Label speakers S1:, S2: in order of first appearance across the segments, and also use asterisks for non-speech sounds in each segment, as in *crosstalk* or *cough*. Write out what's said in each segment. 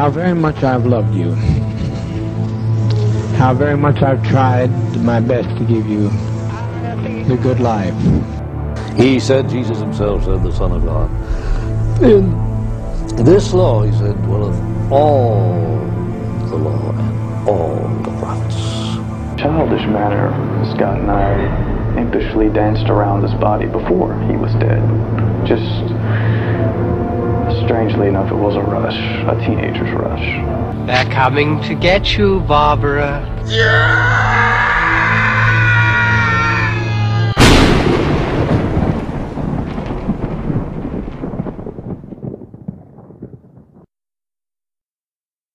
S1: how very much I've loved you, how very much I've tried my best to give you the good life.
S2: He said, Jesus himself said, the Son of God. In this law, he said, dwelleth all the law and all the prophets.
S3: Childish manner, Scott and I impishly danced around his body before he was dead. Just, strangely enough, it was a rush, a teenager's rush.
S4: They're coming to get you, Barbara. Yeah!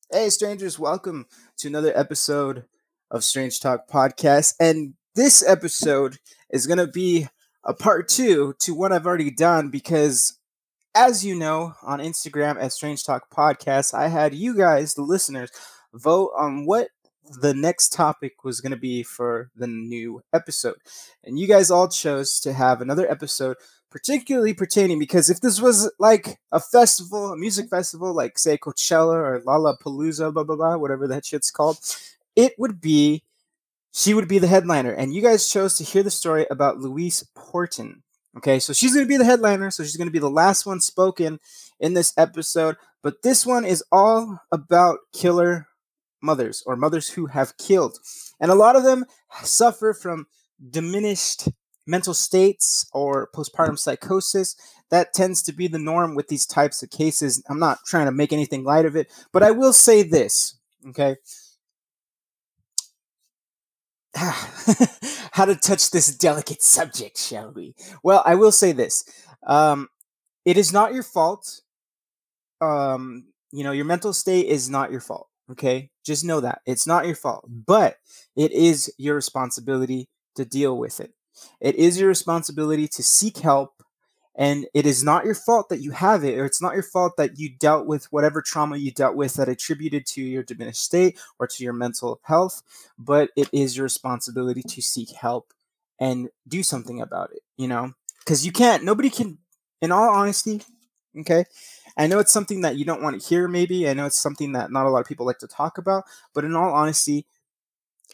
S5: Hey, strangers, welcome to another episode of Strange Talk Podcast. And this episode is going to be a part two to what I've already done because, as you know, on Instagram at Strange Talk Podcast, I had you guys, the listeners, vote on what the next topic was going to be for the new episode. And you guys all chose to have another episode particularly pertaining because if this was like a festival, a music festival, like say Coachella or Lollapalooza, blah blah blah, whatever that shit's called, it would be she would be the headliner. And you guys chose to hear the story about Louise Porton. Okay, so she's gonna be the headliner, so she's gonna be the last one spoken in this episode. But this one is all about killer mothers or mothers who have killed. And a lot of them suffer from diminished mental states or postpartum psychosis. That tends to be the norm with these types of cases. I'm not trying to make anything light of it, but I will say this, okay? *sighs* How to touch this delicate subject, shall we? Well, I will say this. Um, it is not your fault. Um, you know, your mental state is not your fault, okay? Just know that. It's not your fault, but it is your responsibility to deal with it. It is your responsibility to seek help, and it is not your fault that you have it, or it's not your fault that you dealt with whatever trauma you dealt with that attributed to your diminished state or to your mental health, but it is your responsibility to seek help and do something about it, you know? Because you can't, nobody can, in all honesty, okay? I know it's something that you don't want to hear, maybe. I know it's something that not a lot of people like to talk about, but in all honesty,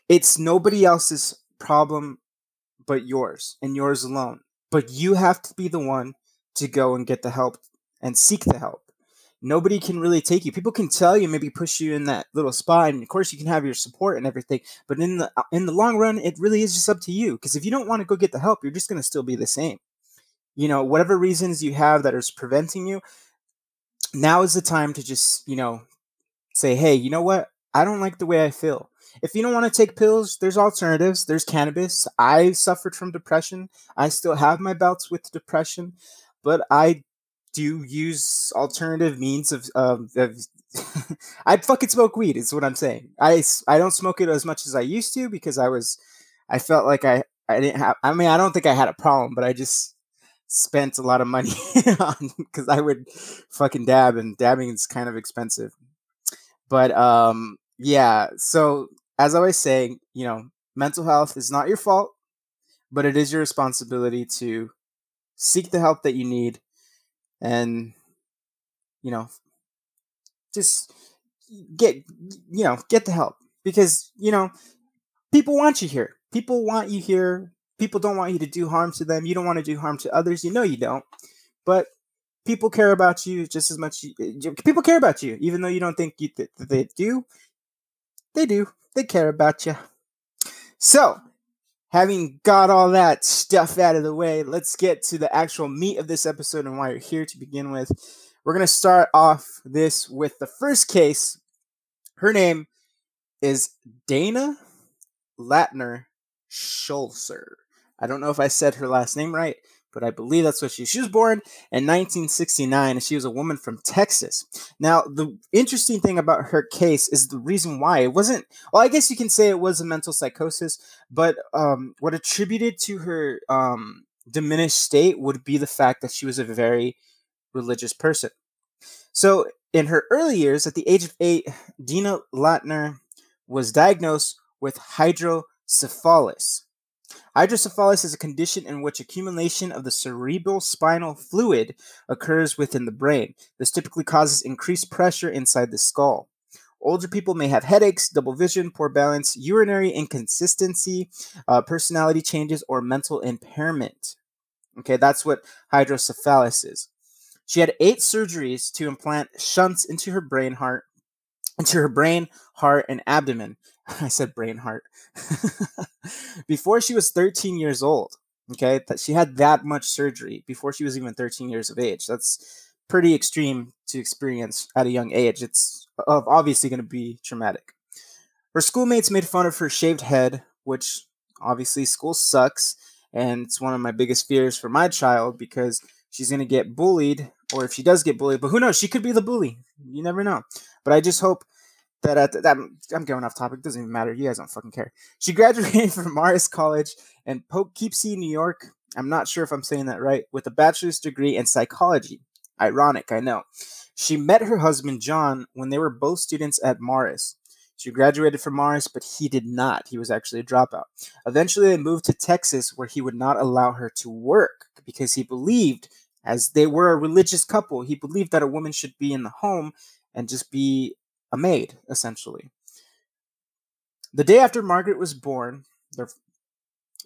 S5: it's nobody else's problem but yours and yours alone. But you have to be the one to go and get the help and seek the help. Nobody can really take you. People can tell you, maybe push you in that little spot, and of course you can have your support and everything. But in the uh, in the long run, it really is just up to you. Because if you don't want to go get the help, you're just going to still be the same. You know, whatever reasons you have that is preventing you, now is the time to just you know say, hey, you know what? I don't like the way I feel. If you don't want to take pills, there's alternatives. There's cannabis. I suffered from depression. I still have my bouts with depression, but I do use alternative means of. of, *laughs* I'd fucking smoke weed. Is what I'm saying. I I don't smoke it as much as I used to because I was, I felt like I I didn't have. I mean, I don't think I had a problem, but I just spent a lot of money *laughs* on because I would fucking dab, and dabbing is kind of expensive. But um, yeah. So as I was saying, you know, mental health is not your fault, but it is your responsibility to seek the help that you need and you know just get you know get the help because you know people want you here. People want you here. People don't want you to do harm to them. You don't want to do harm to others. You know you don't. But people care about you just as much people care about you even though you don't think you th- they do they do they care about you. So, having got all that stuff out of the way, let's get to the actual meat of this episode and why you're here to begin with. We're going to start off this with the first case. Her name is Dana Latner Schulzer. I don't know if I said her last name right, but I believe that's what she. She was born in 1969, and she was a woman from Texas. Now, the interesting thing about her case is the reason why it wasn't. Well, I guess you can say it was a mental psychosis, but um, what attributed to her um, diminished state would be the fact that she was a very religious person. So, in her early years, at the age of eight, Dina Latner was diagnosed with hydrocephalus. Hydrocephalus is a condition in which accumulation of the cerebral spinal fluid occurs within the brain. This typically causes increased pressure inside the skull. Older people may have headaches, double vision, poor balance, urinary inconsistency, uh, personality changes, or mental impairment. Okay, that's what hydrocephalus is. She had eight surgeries to implant shunts into her brain, heart, into her brain, heart, and abdomen. *laughs* I said brain heart. *laughs* before she was 13 years old. Okay, that she had that much surgery before she was even 13 years of age. That's pretty extreme to experience at a young age. It's obviously going to be traumatic. Her schoolmates made fun of her shaved head, which obviously school sucks, and it's one of my biggest fears for my child because she's going to get bullied, or if she does get bullied, but who knows? She could be the bully. You never know. But I just hope that uh, at the, that I'm going off topic. Doesn't even matter. You guys don't fucking care. She graduated *laughs* from Morris College in Poughkeepsie, New York. I'm not sure if I'm saying that right. With a bachelor's degree in psychology. Ironic, I know. She met her husband John when they were both students at Morris. She graduated from Morris, but he did not. He was actually a dropout. Eventually, they moved to Texas, where he would not allow her to work because he believed, as they were a religious couple, he believed that a woman should be in the home and just be a maid, essentially. The day after Margaret was born, their,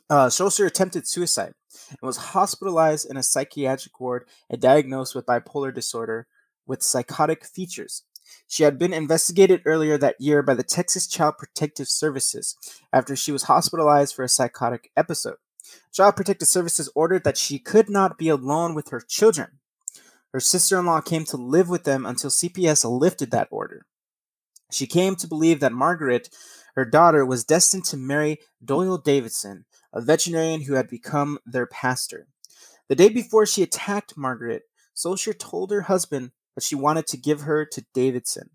S5: uh, attempted suicide and was hospitalized in a psychiatric ward and diagnosed with bipolar disorder with psychotic features. She had been investigated earlier that year by the Texas Child Protective Services after she was hospitalized for a psychotic episode. Child Protective Services ordered that she could not be alone with her children. Her sister in law came to live with them until CPS lifted that order. She came to believe that Margaret, her daughter, was destined to marry Doyle Davidson, a veterinarian who had become their pastor. The day before she attacked Margaret, Schulzer told her husband that she wanted to give her to Davidson.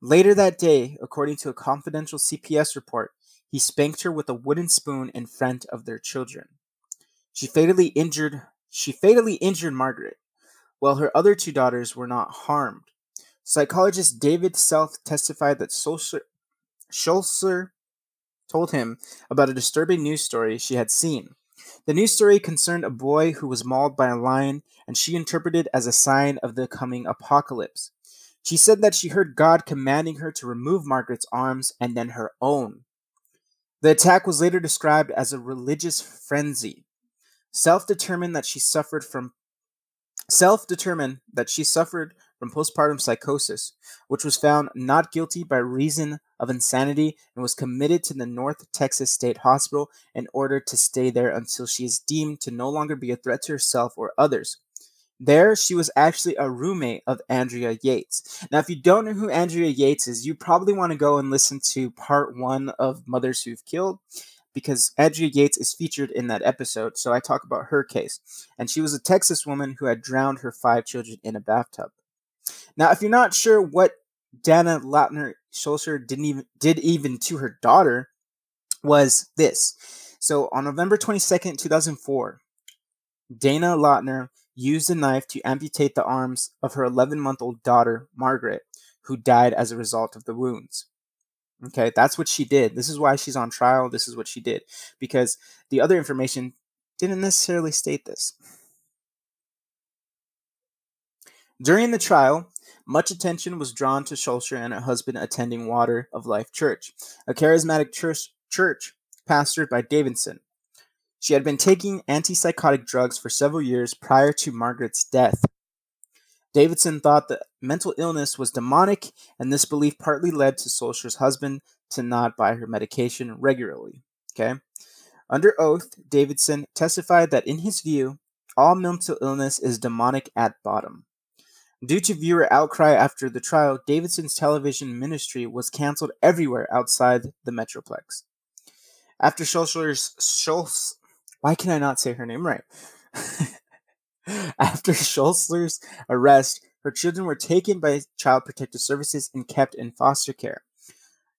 S5: Later that day, according to a confidential CPS report, he spanked her with a wooden spoon in front of their children. She fatally injured she fatally injured Margaret, while her other two daughters were not harmed. Psychologist David Self testified that Schulzer told him about a disturbing news story she had seen. The news story concerned a boy who was mauled by a lion, and she interpreted as a sign of the coming apocalypse. She said that she heard God commanding her to remove Margaret's arms and then her own. The attack was later described as a religious frenzy. Self determined that she suffered from self determined that she suffered from postpartum psychosis, which was found not guilty by reason of insanity and was committed to the North Texas State Hospital in order to stay there until she is deemed to no longer be a threat to herself or others. There, she was actually a roommate of Andrea Yates. Now, if you don't know who Andrea Yates is, you probably want to go and listen to part one of Mothers Who've Killed because Andrea Yates is featured in that episode. So I talk about her case. And she was a Texas woman who had drowned her five children in a bathtub. Now, if you're not sure what Dana Lautner Schulzer didn't even did even to her daughter, was this. So on November 22nd, 2004, Dana Lautner used a knife to amputate the arms of her 11 month old daughter, Margaret, who died as a result of the wounds. Okay, that's what she did. This is why she's on trial. This is what she did. Because the other information didn't necessarily state this. During the trial, much attention was drawn to Schulzer and her husband attending Water of Life Church, a charismatic church, church pastored by Davidson. She had been taking antipsychotic drugs for several years prior to Margaret's death. Davidson thought that mental illness was demonic, and this belief partly led to Schulzer's husband to not buy her medication regularly. Okay. Under oath, Davidson testified that in his view, all mental illness is demonic at bottom. Due to viewer outcry after the trial, Davidson's television ministry was canceled everywhere outside the Metroplex. After Schulzer's Schulz, why can I not say her name right? *laughs* After Schulzer's arrest, her children were taken by Child Protective Services and kept in foster care.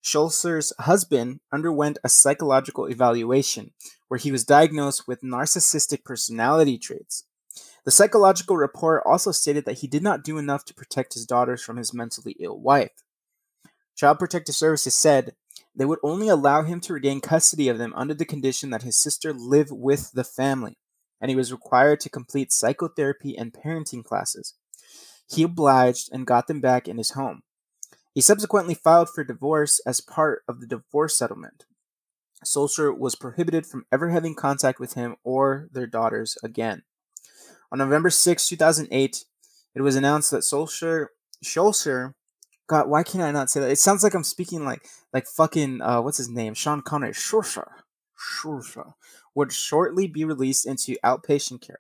S5: Schulzer's husband underwent a psychological evaluation where he was diagnosed with narcissistic personality traits. The psychological report also stated that he did not do enough to protect his daughters from his mentally ill wife. Child Protective Services said they would only allow him to regain custody of them under the condition that his sister live with the family, and he was required to complete psychotherapy and parenting classes. He obliged and got them back in his home. He subsequently filed for divorce as part of the divorce settlement. Solskjaer was prohibited from ever having contact with him or their daughters again. On November 6, 2008, it was announced that Solskjaer, Solskjaer God, why can't I not say that? It sounds like I'm speaking like like fucking uh, what's his name? Sean Connery. Solskjaer, Solskjaer would shortly be released into outpatient care.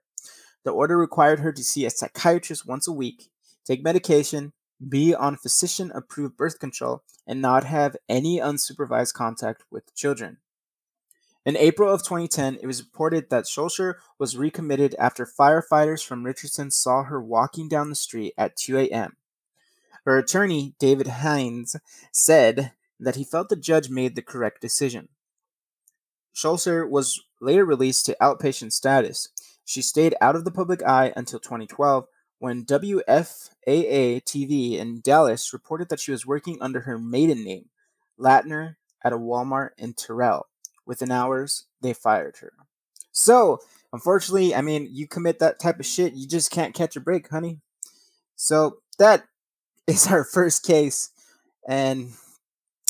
S5: The order required her to see a psychiatrist once a week, take medication, be on physician approved birth control, and not have any unsupervised contact with children. In April of 2010, it was reported that Solskjaer was recommitted after firefighters from Richardson saw her walking down the street at 2 a.m. Her attorney, David Hines, said that he felt the judge made the correct decision. Solskjaer was later released to outpatient status. She stayed out of the public eye until 2012 when WFAA TV in Dallas reported that she was working under her maiden name, Latner, at a Walmart in Terrell. Within hours, they fired her. So, unfortunately, I mean, you commit that type of shit, you just can't catch a break, honey. So, that *laughs* is our first case. And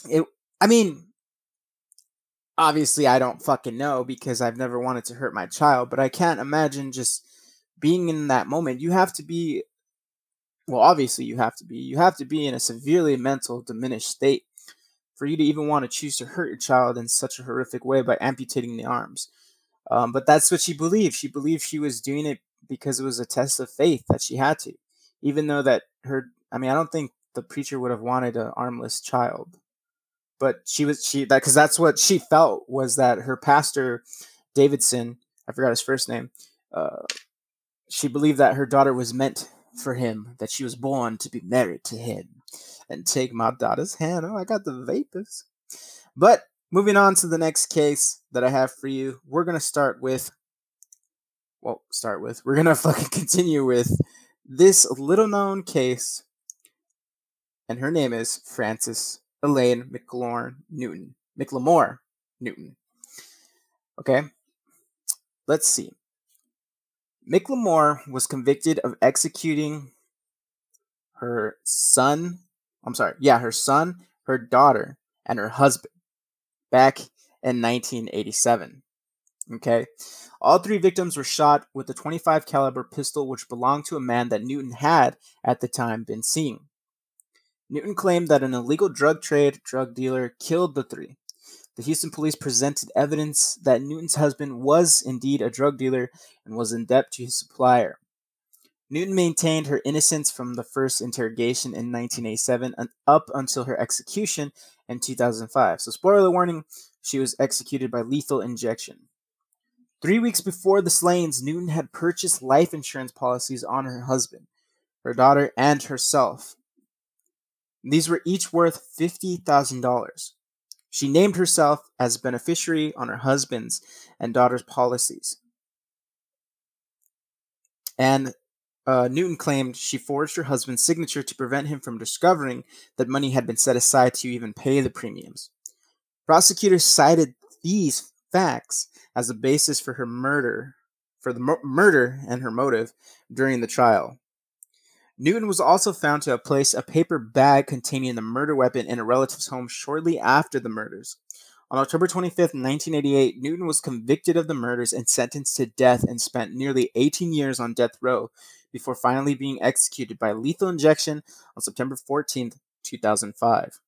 S5: it, I mean, obviously, I don't fucking know because I've never wanted to hurt my child, but I can't imagine just being in that moment. You have to be, well, obviously, you have to be, you have to be in a severely mental diminished state for you to even want to choose to hurt your child in such a horrific way by amputating the arms. Um, but that's what she believed. She believed she was doing it because it was a test of faith that she had to, even though that her. I mean, I don't think the preacher would have wanted an armless child, but she was she that because that's what she felt was that her pastor Davidson, I forgot his first name, uh, she believed that her daughter was meant for him, that she was born to be married to him and take my daughter's hand. Oh, I got the vapors. But moving on to the next case that I have for you, we're gonna start with. Well, start with. We're gonna *laughs* fucking continue with this little known case, and her name is Frances Elaine McLaurin Newton. McLemore Newton. Okay, let's see. McLemore was convicted of executing her son I'm sorry, yeah, her son, her daughter, and her husband back in 1987. Okay. All three victims were shot with a 25 caliber pistol which belonged to a man that Newton had at the time been seeing. Newton claimed that an illegal drug trade drug dealer killed the three. The Houston police presented evidence that Newton's husband was indeed a drug dealer and was in debt to his supplier. Newton maintained her innocence from the first interrogation in 1987 and up until her execution in 2005. So, spoiler warning, she was executed by lethal injection. Three weeks before the slayings, Newton had purchased life insurance policies on her husband, her daughter, and herself. These were each worth $50,000. She named herself as beneficiary on her husband's and daughter's policies. And uh, Newton claimed she forged her husband's signature to prevent him from discovering that money had been set aside to even pay the premiums. Prosecutors cited these facts as a basis for her murder, for the mur- murder and her motive during the trial. Newton was also found to have placed a paper bag containing the murder weapon in a relative's home shortly after the murders. On October 25, 1988, Newton was convicted of the murders and sentenced to death and spent nearly 18 years on death row before finally being executed by lethal injection on September 14, 2005.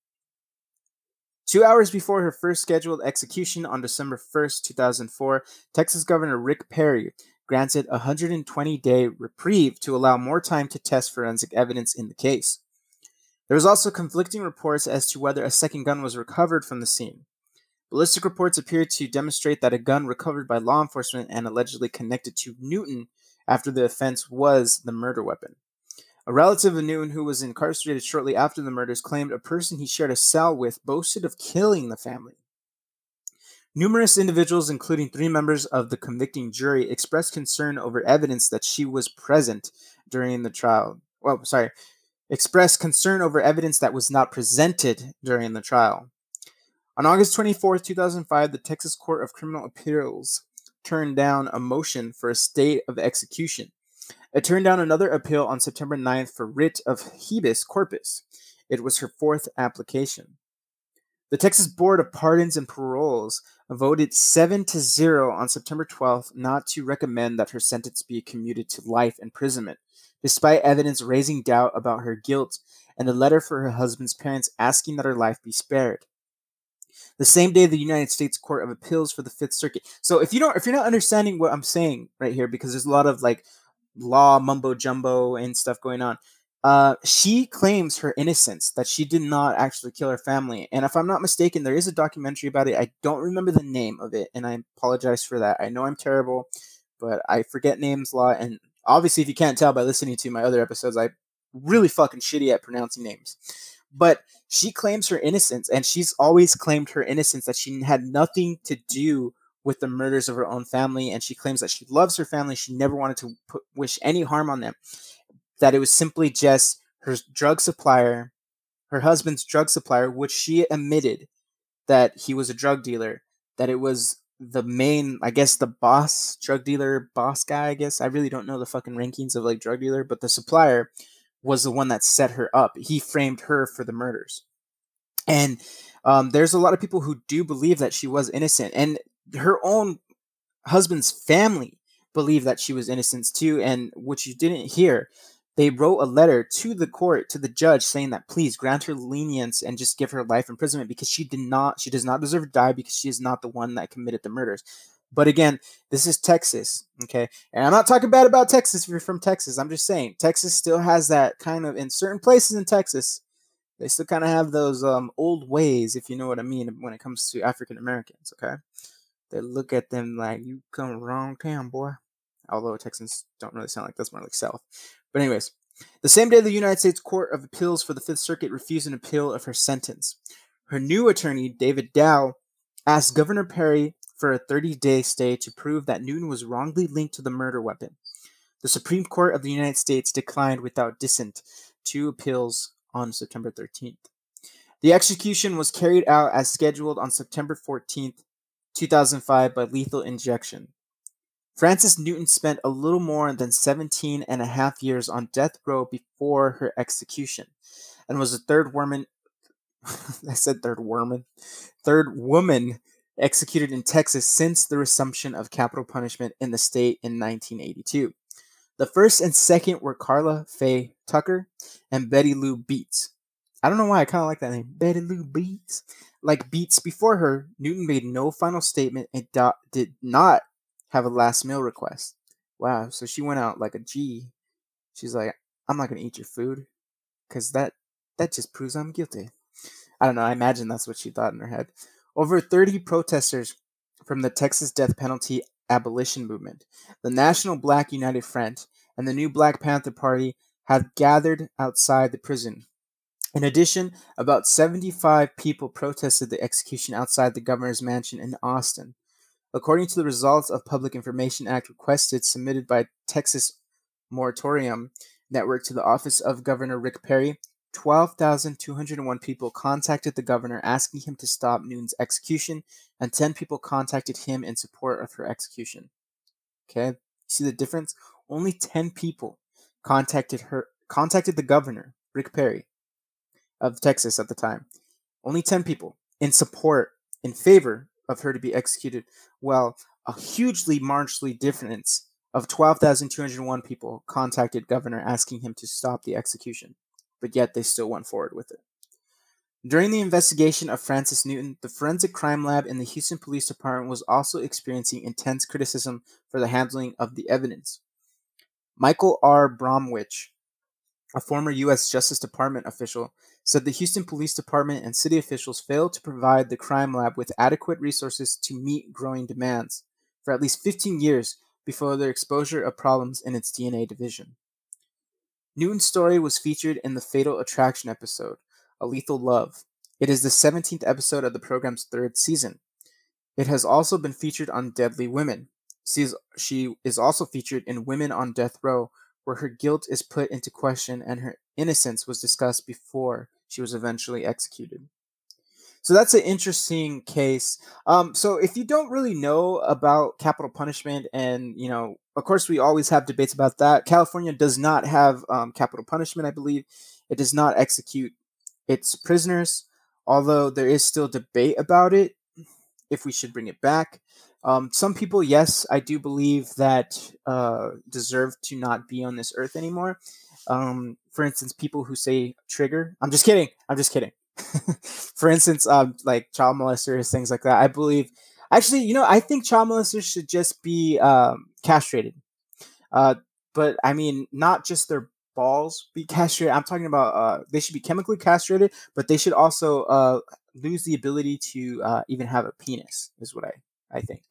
S5: Two hours before her first scheduled execution on December 1, 2004, Texas Governor Rick Perry granted a 120 day reprieve to allow more time to test forensic evidence in the case. There was also conflicting reports as to whether a second gun was recovered from the scene. Ballistic reports appear to demonstrate that a gun recovered by law enforcement and allegedly connected to Newton after the offense was the murder weapon. A relative of Newton who was incarcerated shortly after the murders claimed a person he shared a cell with boasted of killing the family. Numerous individuals, including three members of the convicting jury, expressed concern over evidence that she was present during the trial. Well, sorry, expressed concern over evidence that was not presented during the trial. On August 24, 2005, the Texas Court of Criminal Appeals turned down a motion for a state of execution. It turned down another appeal on September 9th for writ of habeas corpus. It was her fourth application. The Texas Board of Pardons and Paroles voted 7 to 0 on September 12th not to recommend that her sentence be commuted to life imprisonment, despite evidence raising doubt about her guilt and a letter for her husband's parents asking that her life be spared. The same day, the United States Court of Appeals for the Fifth Circuit. So, if you don't, if you're not understanding what I'm saying right here, because there's a lot of like law mumbo jumbo and stuff going on, uh, she claims her innocence that she did not actually kill her family. And if I'm not mistaken, there is a documentary about it. I don't remember the name of it, and I apologize for that. I know I'm terrible, but I forget names a lot. And obviously, if you can't tell by listening to my other episodes, I really fucking shitty at pronouncing names. But she claims her innocence, and she's always claimed her innocence that she had nothing to do with the murders of her own family, and she claims that she loves her family. She never wanted to put, wish any harm on them that it was simply just her drug supplier, her husband's drug supplier, which she admitted that he was a drug dealer, that it was the main, I guess, the boss, drug dealer, boss guy, I guess. I really don't know the fucking rankings of like drug dealer, but the supplier was the one that set her up. He framed her for the murders. And um, there's a lot of people who do believe that she was innocent. And her own husband's family believed that she was innocent too. And what you didn't hear they wrote a letter to the court to the judge saying that please grant her lenience and just give her life imprisonment because she did not she does not deserve to die because she is not the one that committed the murders but again this is texas okay? And i'm not talking bad about texas if you're from texas. I'm just saying texas still has that kind of in certain places in texas they still kind of have those um, old ways if you know what i mean when it comes to african americans okay? They look at them like you come wrong town boy. Although texans don't really sound like that's more like south. But anyways, the same day the United States Court of Appeals for the Fifth Circuit refused an appeal of her sentence. Her new attorney, David Dow, asked Governor Perry for a 30-day stay to prove that Newton was wrongly linked to the murder weapon. The Supreme Court of the United States declined without dissent two appeals on September 13th. The execution was carried out as scheduled on September 14th, 2005 by lethal injection. Frances Newton spent a little more than 17 and a half years on death row before her execution and was the third woman *laughs* I said third woman third woman executed in Texas since the resumption of capital punishment in the state in 1982. The first and second were Karla Faye Tucker and Betty Lou Beets. I don't know why I kind of like that name, Betty Lou Beets. Like Beets before her, Newton made no final statement and do- did not have a last meal request. Wow, so she went out like a G. She's like, I'm not gonna eat your food, cause that that just proves I'm guilty. I don't know. I imagine that's what she thought in her head. Over 30 protesters from the Texas death penalty abolition movement, the National Black United Front, and the new Black Panther Party have gathered outside the prison. In addition, about 75 people protested the execution outside the governor's mansion in Austin. According to the results of Public Information Act requested submitted by Texas Moratorium Network to the office of Governor Rick Perry, 12,201 people contacted the governor asking him to stop Newton's execution, and 10 people contacted him in support of her execution. Okay, see the difference? Only 10 people contacted her contacted the governor, Rick Perry, of Texas at the time. Only 10 people in support, in favor of her to be executed, well, a hugely marginally difference of 12,201 people contacted governor asking him to stop the execution, but yet they still went forward with it. During the investigation of Frances Newton, the forensic crime lab in the Houston Police Department was also experiencing intense criticism for the handling of the evidence. Michael R. Bromwich, a former U.S. Justice Department official, said the Houston Police Department and city officials failed to provide the crime lab with adequate resources to meet growing demands for at least 15 years before their exposure of problems in its DNA division. Newton's story was featured in the Fatal Attraction episode, A Lethal Love. It is the 17th episode of the program's third season. It has also been featured on Deadly Women. She is, she is also featured in Women on Death Row, where her guilt is put into question and her innocence was discussed before she was eventually executed. So that's an interesting case. Um, so if you don't really know about capital punishment, and you know, of course, we always have debates about that. California does not have um, capital punishment. I believe it does not execute its prisoners, although there is still debate about it if we should bring it back. Um, some people, yes, I do believe that uh, deserve to not be on this earth anymore. Um, for instance, people who say trigger. I'm just kidding. I'm just kidding. *laughs* for instance, um, like child molesters, things like that. I believe, actually, you know, I think child molesters should just be um, castrated. Uh, but I mean, not just their balls be castrated. I'm talking about uh, they should be chemically castrated, but they should also uh, lose the ability to uh, even have a penis. Is what I I think.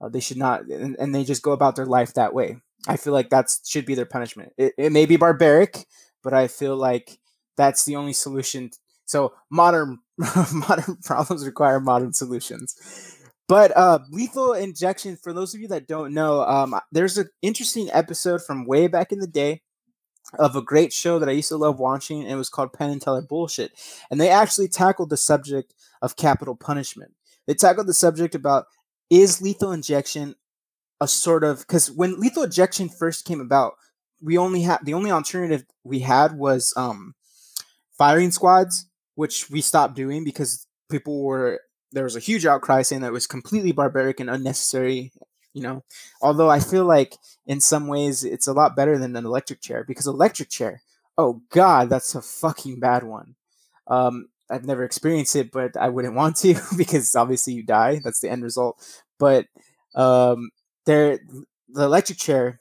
S5: Uh, they should not, and, and, they just go about their life that way. I feel like that should be their punishment. It, it may be barbaric, but I feel like that's the only solution. So modern *laughs* modern problems require modern solutions. But uh, lethal injection, for those of you that don't know, um, there's an interesting episode from way back in the day of a great show that I used to love watching. and it was called Penn and Teller Bullshit. And they actually tackled the subject of capital punishment. They tackled the subject about is lethal injection a sort of because when lethal injection first came about, we only had the only alternative we had was um, firing squads, which we stopped doing because people were there was a huge outcry saying that it was completely barbaric and unnecessary. You know, although I feel like in some ways it's a lot better than an electric chair because electric chair, oh god, that's a fucking bad one. Um, I've never experienced it, but I wouldn't *laughs* want to *laughs* because obviously you die. That's the end result. But um, there, the electric chair.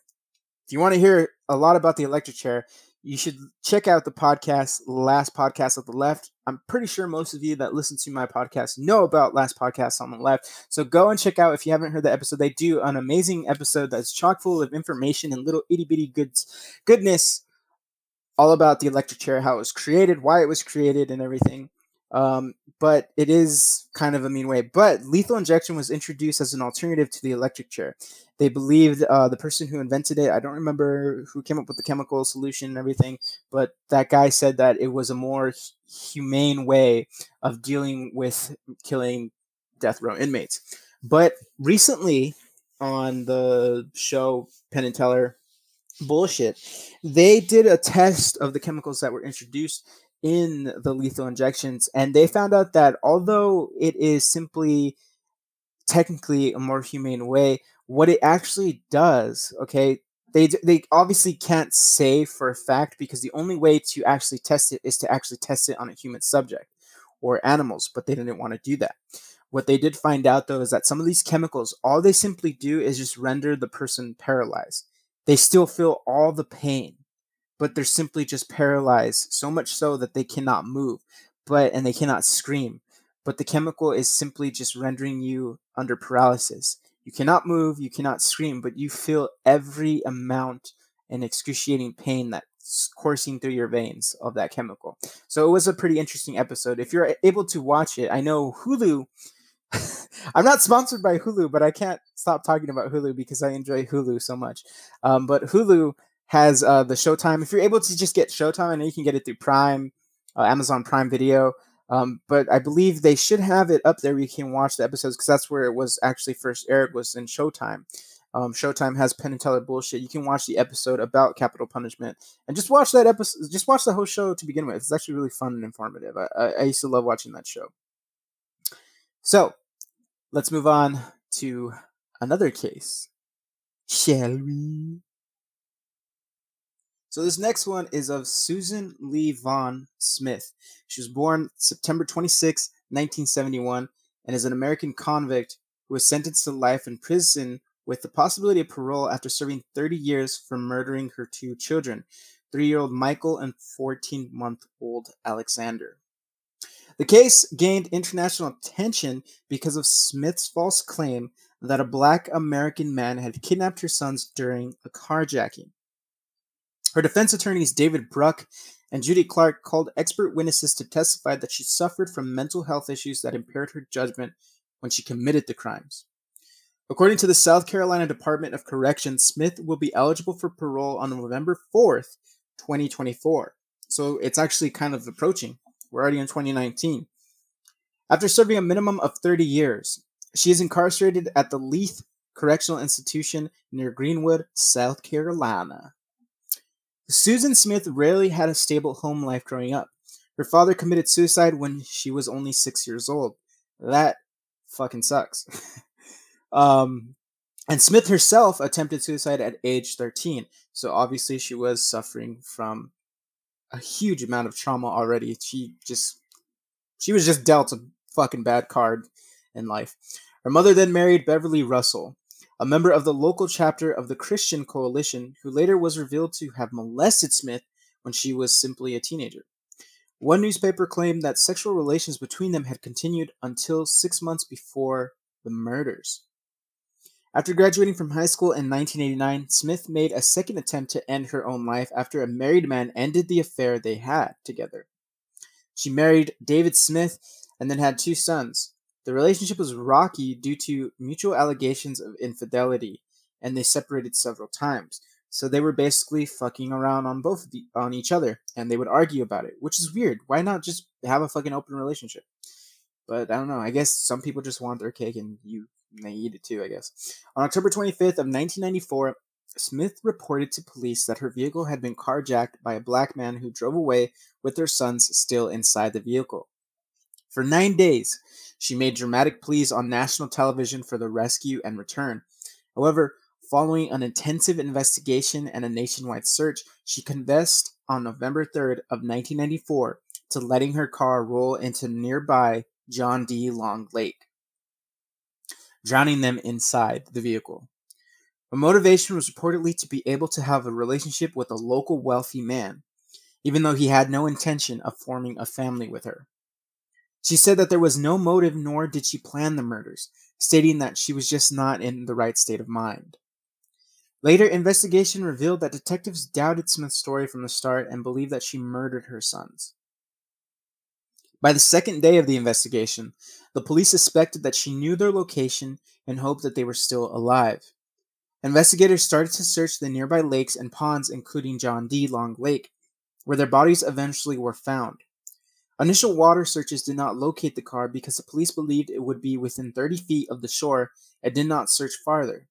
S5: If you want to hear a lot about the electric chair, you should check out the podcast, last podcast at the left. I'm pretty sure most of you that listen to my podcast know about last podcast on the left. So go and check out if you haven't heard the episode. They do an amazing episode that's chock full of information and little itty bitty goods, goodness, all about the electric chair, how it was created, why it was created, and everything. Um, but it is kind of a mean way. But lethal injection was introduced as an alternative to the electric chair. They believed uh, the person who invented it, I don't remember who came up with the chemical solution and everything, but that guy said that it was a more humane way of dealing with killing death row inmates. But recently on the show Penn and Teller bullshit, they did a test of the chemicals that were introduced in the lethal injections, and they found out that although it is simply technically a more humane way, what it actually does, okay, they they obviously can't say for a fact because the only way to actually test it is to actually test it on a human subject or animals, but they didn't want to do that. What they did find out though is that some of these chemicals, all they simply do is just render the person paralyzed. They still feel all the pain but they're simply just paralyzed, so much so that they cannot move, but and they cannot scream. But the chemical is simply just rendering you under paralysis. You cannot move, you cannot scream, but you feel every amount and excruciating pain that's coursing through your veins of that chemical. So it was a pretty interesting episode. If you're able to watch it, I know Hulu. *laughs* I'm not sponsored by Hulu, but I can't stop talking about Hulu because I enjoy Hulu so much. Um, but Hulu has uh, the Showtime. If you're able to just get Showtime, I know you can get it through Prime, uh, Amazon Prime Video. Um, but I believe they should have it up there where you can watch the episodes because that's where it was actually first aired was in Showtime. Um, Showtime has Penn and Teller bullshit. You can watch the episode about capital punishment and just watch that episode. Just watch the whole show to begin with. It's actually really fun and informative. I, I, I used to love watching that show. So let's move on to another case, shall we? So this next one is of Susan Lee Vaughn Smith. She was born September 26, 1971, and is an American convict who was sentenced to life in prison with the possibility of parole after serving 30 years for murdering her two children, three-year-old Michael and 14-month-old Alexander. The case gained international attention because of Smith's false claim that a black American man had kidnapped her sons during a carjacking. Her defense attorneys David Bruck and Judy Clarke called expert witnesses to testify that she suffered from mental health issues that impaired her judgment when she committed the crimes. According to the South Carolina Department of Corrections, Smith will be eligible for parole on November 4th, 2024. So it's actually kind of approaching. We're already in 2019. After serving a minimum of 30 years, she is incarcerated at the Leath Correctional Institution near Greenwood, South Carolina. Susan Smith rarely had a stable home life growing up. Her father committed suicide when she was only six years old. That fucking sucks. *laughs* um, and Smith herself attempted suicide at age 13. So obviously she was suffering from a huge amount of trauma already. She just she was just dealt a fucking bad card in life. Her mother then married Beverly Russell, a member of the local chapter of the Christian Coalition, who later was revealed to have molested Smith when she was simply a teenager. One newspaper claimed that sexual relations between them had continued until six months before the murders. After graduating from high school in 1989, Smith made a second attempt to end her own life after a married man ended the affair they had together. She married David Smith and then had two sons. The relationship was rocky due to mutual allegations of infidelity, and they separated several times. So they were basically fucking around on both the, on each other, and they would argue about it, which is weird. Why not just have a fucking open relationship? But I don't know. I guess some people just want their cake, and you they eat it too. I guess. On October 25th of 1994, Smith reported to police that her vehicle had been carjacked by a black man who drove away with their sons still inside the vehicle. For nine days, she made dramatic pleas on national television for the rescue and return. However, following an intensive investigation and a nationwide search, she confessed on November 3rd of 1994 to letting her car roll into nearby John D. Long Lake, drowning them inside the vehicle. Her motivation was reportedly to be able to have a relationship with a local wealthy man, even though he had no intention of forming a family with her. She said that there was no motive nor did she plan the murders, stating that she was just not in the right state of mind. Later investigation revealed that detectives doubted Smith's story from the start and believed that she murdered her sons. By the second day of the investigation, the police suspected that she knew their location and hoped that they were still alive. Investigators started to search the nearby lakes and ponds, including John D. Long Lake, where their bodies eventually were found. Initial water searches did not locate the car because the police believed it would be within 30 feet of the shore and did not search farther.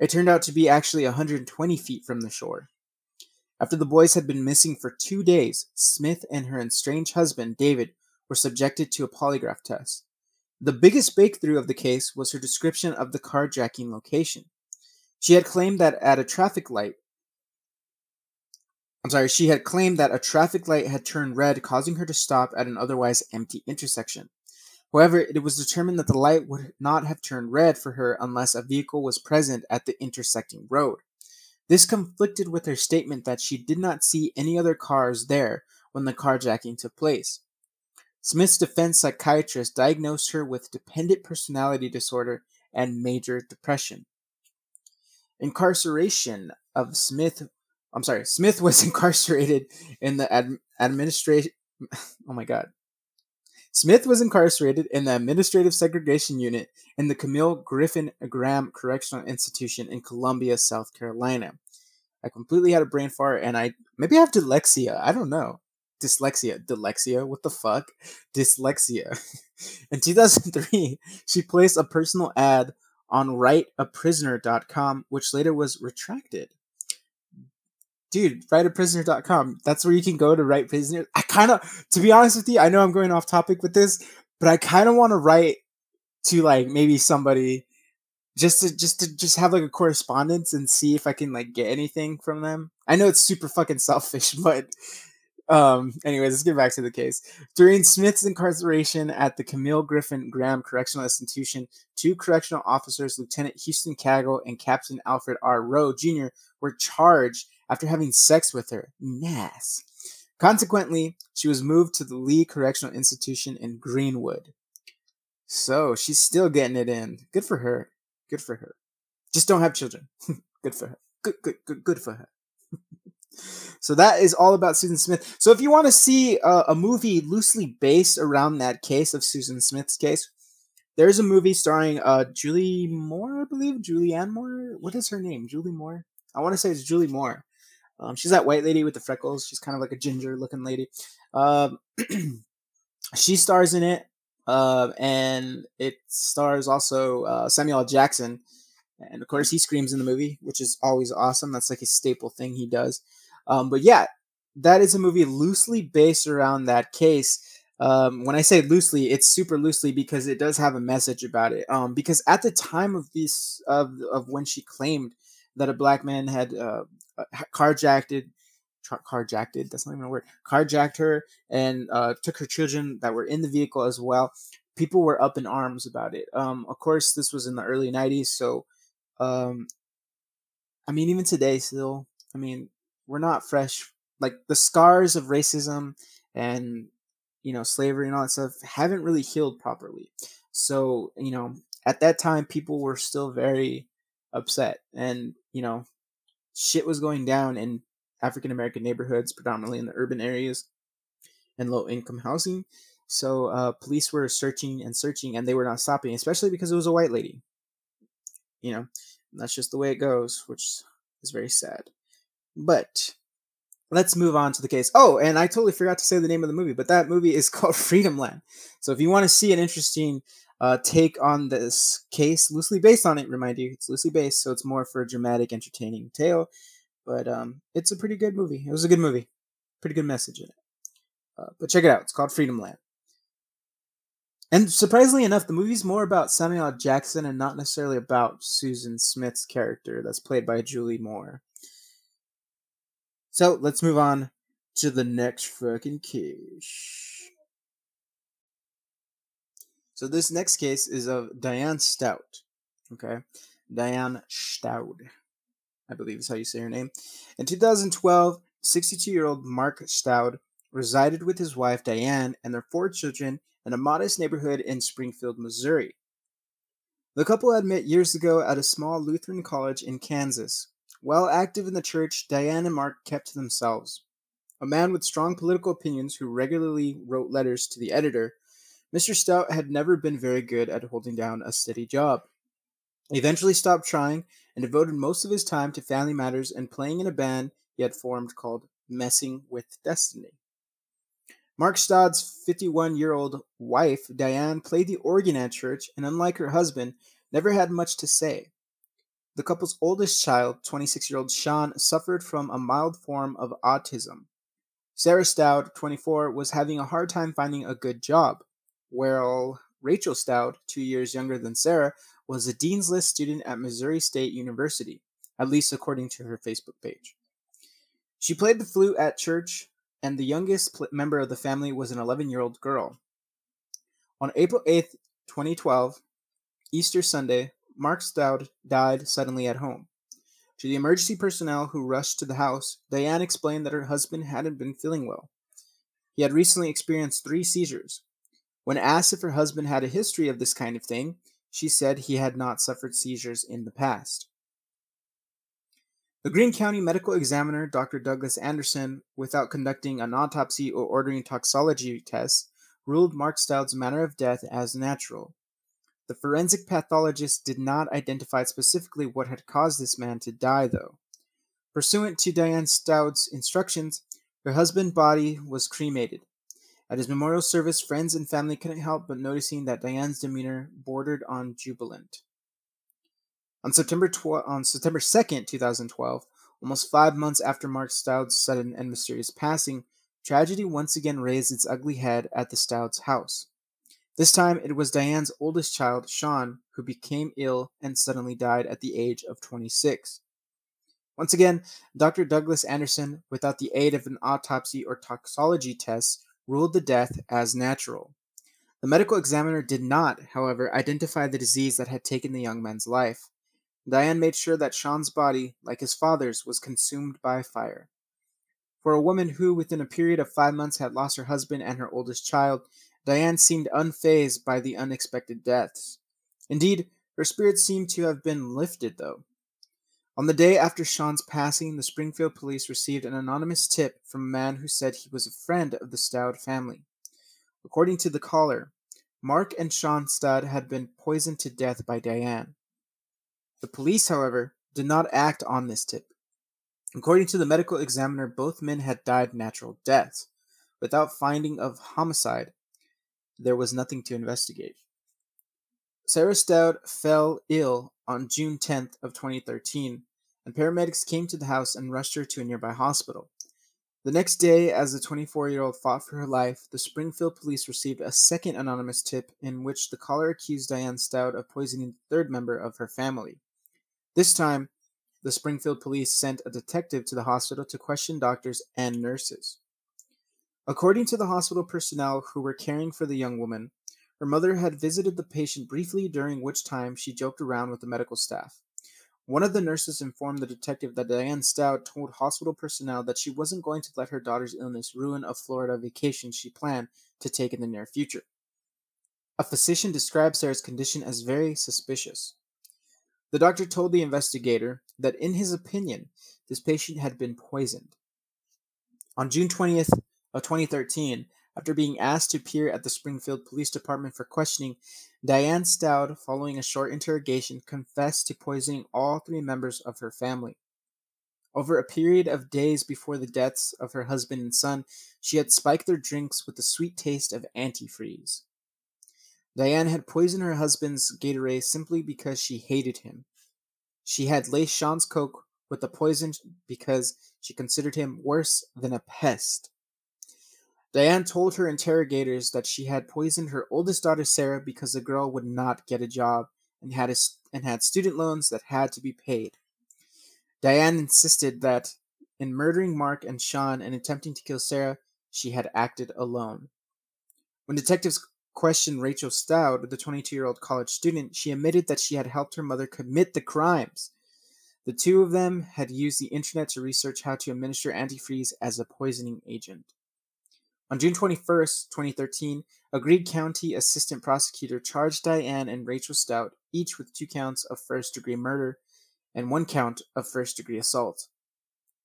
S5: It turned out to be actually 120 feet from the shore. After the boys had been missing for two days, Smith and her estranged husband, David, were subjected to a polygraph test. The biggest breakthrough of the case was her description of the carjacking location. She had claimed that at a traffic light, I'm sorry, she had claimed that a traffic light had turned red, causing her to stop at an otherwise empty intersection. However, it was determined that the light would not have turned red for her unless a vehicle was present at the intersecting road. This conflicted with her statement that she did not see any other cars there when the carjacking took place. Smith's defense psychiatrist diagnosed her with dependent personality disorder and major depression. Incarceration of Smith. I'm sorry, Smith was *laughs* incarcerated in the ad, administration. *laughs* Oh my God. Smith was incarcerated in the Administrative Segregation Unit in the Camille Griffin Graham Correctional Institution in Columbia, South Carolina. I completely had a brain fart and I maybe I have dyslexia. I don't know. Dyslexia. Dyslexia? What the fuck? Dyslexia. *laughs* in 2003, she placed a personal ad on writeaprisoner.com, which later was retracted. Dude, writeaprisoner.com. That's where you can go to write prisoner. I kind of, to be honest with you, I know I'm going off topic with this, but I kind of want to write to like maybe somebody just to just to just have like a correspondence and see if I can like get anything from them. I know it's super fucking selfish, *laughs* but um, anyways, let's get back to the case. During Smith's incarceration at the Camille Griffin Graham Correctional Institution, two correctional officers, Lieutenant Houston Cagle and Captain Alfred R. Rowe Jr., were charged after having sex with her. Nas. Consequently, she was moved to the Lee Correctional Institution in Greenwood. So she's still getting it in. Good for her. Good for her. Just don't have children. *laughs* good for her. Good, good, good, good for her. *laughs* So that is all about Susan Smith. So if you want to see a, a movie loosely based around that case of Susan Smith's case, there's a movie starring uh, Julie Moore, I believe. Julianne Moore. What is her name? Julie Moore. I want to say it's Julie Moore. Um, she's that white lady with the freckles. She's kind of like a ginger looking lady. Um, *clears throat* she stars in it. uh, and it stars also uh, Samuel. Jackson, and of course he screams in the movie, which is always awesome. That's like a staple thing he does. Um, but yeah, that is a movie loosely based around that case. Um, when I say loosely, it's super loosely because it does have a message about it. Um, because at the time of this of of when she claimed that a black man had uh, carjacked carjacked that's not even a word carjacked her and uh, took her children that were in the vehicle as well. People were up in arms about it. Um, of course this was in the early 90s so um, i mean even today still i mean we're not fresh like the scars of racism and you know slavery and all that stuff haven't really healed properly. So you know at that time people were still very upset and you know shit was going down in african american neighborhoods predominantly in the urban areas and low income housing so uh, police were searching and searching and they were not stopping especially because it was a white lady you know that's just the way it goes which is very sad but let's move on to the case. Oh, and I totally forgot to say the name of the movie, but that movie is *laughs* called Freedomland. So if you want to see an interesting uh, take on this case, loosely based on it, remind you, it's loosely based, so it's more for a dramatic, entertaining tale. But um, it's a pretty good movie. It was a good movie, pretty good message in it. Uh, but check it out. It's called Freedomland. And surprisingly enough, the movie's more about Samuel. Jackson and not necessarily about Susan Smith's character that's played by Julie Moore. So let's move on to the next fucking case. So this next case is of Diane Stout. Okay, Diane Stout, I believe is how you say her name. In 2012, 62-year-old Mark Stout resided with his wife Diane and their four children in a modest neighborhood in Springfield, Missouri. The couple had met years ago at a small Lutheran college in Kansas. While active in the church, Diane and Mark kept to themselves. A man with strong political opinions who regularly wrote letters to the editor, Mr. Stout had never been very good at holding down a steady job. He eventually stopped trying and devoted most of his time to family matters and playing in a band he had formed called Messing with Destiny. Mark Stout's 51 year old wife, Diane, played the organ at church and, unlike her husband, never had much to say. The couple's oldest child, 26 year old Sean, suffered from a mild form of autism. Sarah Stout, 24, was having a hard time finding a good job, while Rachel Stout, two years younger than Sarah, was a Dean's List student at Missouri State University, at least according to her Facebook page. She played the flute at church, and the youngest pl- member of the family was an 11 year old girl. On April 8th, 2012, Easter Sunday, Mark Stout died suddenly at home. To the emergency personnel who rushed to the house, Diane explained that her husband hadn't been feeling well. He had recently experienced three seizures. When asked if her husband had a history of this kind of thing, she said he had not suffered seizures in the past. The Greene County medical examiner, Dr. Douglas Anderson, without conducting an autopsy or ordering toxicology tests, ruled Mark Stout's manner of death as natural. The forensic pathologist did not identify specifically what had caused this man to die, though. Pursuant to Diane Stout's instructions, her husband's body was cremated. At his memorial service, friends and family couldn't help but noticing that Diane's demeanor bordered on jubilant. On September tw- on September 2nd, 2012, almost five months after Mark Stout's sudden and mysterious passing, tragedy once again raised its ugly head at the Stouts' house. This time it was Diane's oldest child, Sean, who became ill and suddenly died at the age of 26. Once again, Dr. Douglas Anderson, without the aid of an autopsy or toxicology test, ruled the death as natural. The medical examiner did not, however, identify the disease that had taken the young man's life. Diane made sure that Sean's body, like his father's, was consumed by fire. For a woman who, within a period of five months, had lost her husband and her oldest child, Diane seemed unfazed by the unexpected deaths. Indeed, her spirits seemed to have been lifted, though. On the day after Sean's passing, the Springfield police received an anonymous tip from a man who said he was a friend of the Stout family. According to the caller, Mark and Sean Stout had been poisoned to death by Diane. The police, however, did not act on this tip. According to the medical examiner, both men had died natural deaths, without finding of homicide there was nothing to investigate. Sarah Stout fell ill on June 10th of 2013, and paramedics came to the house and rushed her to a nearby hospital. The next day, as the 24 year old fought for her life, the Springfield police received a second anonymous tip in which the caller accused Diane Stout of poisoning the third member of her family. This time, the Springfield police sent a detective to the hospital to question doctors and nurses. According to the hospital personnel who were caring for the young woman, her mother had visited the patient briefly, during which time she joked around with the medical staff. One of the nurses informed the detective that Diane Stout told hospital personnel that she wasn't going to let her daughter's illness ruin a Florida vacation she planned to take in the near future. A physician described Sarah's condition as very suspicious. The doctor told the investigator that, in his opinion, this patient had been poisoned. On June 20th of 2013, after being asked to appear at the Springfield Police Department for questioning, Diane Stout, following a short interrogation, confessed to poisoning all three members of her family. Over a period of days before the deaths of her husband and son, she had spiked their drinks with the sweet taste of antifreeze. Diane had poisoned her husband's Gatorade simply because she hated him. She had laced Sean's Coke with the poison because she considered him worse than a pest. Diane told her interrogators that she had poisoned her oldest daughter Sarah because the girl would not get a job and had a, and had student loans that had to be paid. Diane insisted that in murdering Mark and Sean and attempting to kill Sarah, she had acted alone. When detectives questioned Rachel Stout, the 22 year old college student, she admitted that she had helped her mother commit the crimes. The two of them had used the internet to research how to administer antifreeze as a poisoning agent. On June 21, 2013, a Greene County assistant prosecutor charged Diane and Rachel Stout each with two counts of first degree murder and one count of first degree assault.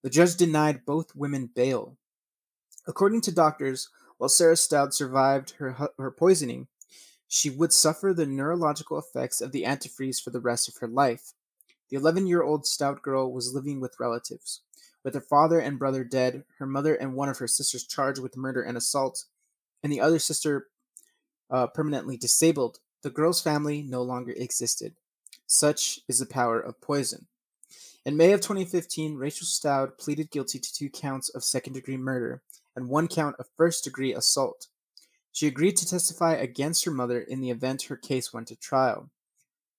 S5: The judge denied both women bail. According to doctors, while Sarah Stout survived her, her poisoning, she would suffer the neurological effects of the antifreeze for the rest of her life. The 11 year old Stout girl was living with relatives. With her father and brother dead, her mother and one of her sisters charged with murder and assault, and the other sister uh, permanently disabled, the girl's family no longer existed. Such is the power of poison. In May of 2015, Rachel Stout pleaded guilty to two counts of second degree murder and one count of first degree assault. She agreed to testify against her mother in the event her case went to trial.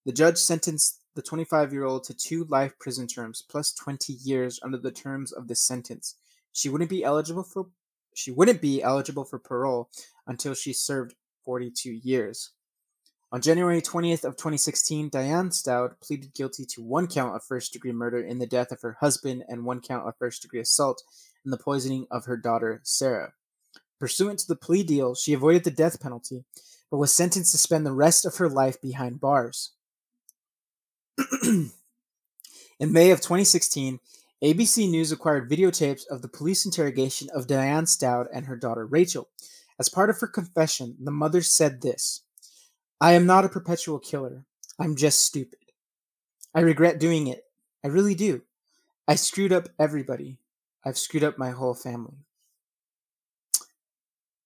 S5: The judge sentenced the 25 year old to two life prison terms plus 20 years under the terms of this sentence. She wouldn't be eligible for she wouldn't be eligible for parole until she served 42 years. On January 20th of 2016, Diane Stout pleaded guilty to one count of first degree murder in the death of her husband and one count of first degree assault in the poisoning of her daughter Sarah. Pursuant to the plea deal, she avoided the death penalty, but was sentenced to spend the rest of her life behind bars. In May of 2016, ABC News acquired videotapes of the police interrogation of Diane Stout and her daughter Rachel. As part of her confession, the mother said this I am not a perpetual killer. I'm just stupid. I regret doing it. I really do. I screwed up everybody. I've screwed up my whole family.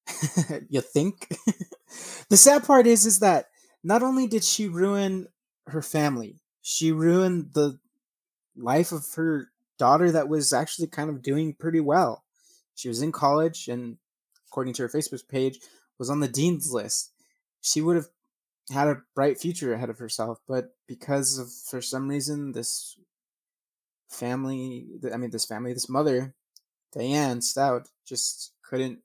S5: *laughs* you think? *laughs* the sad part is is that not only did she ruin her family, she ruined the life of her daughter that was actually kind of doing pretty well. She was in college and according to her Facebook page was on the dean's list. She would have had a bright future ahead of herself, but because of for some reason this family, I mean this family, this mother, Diane Stout just couldn't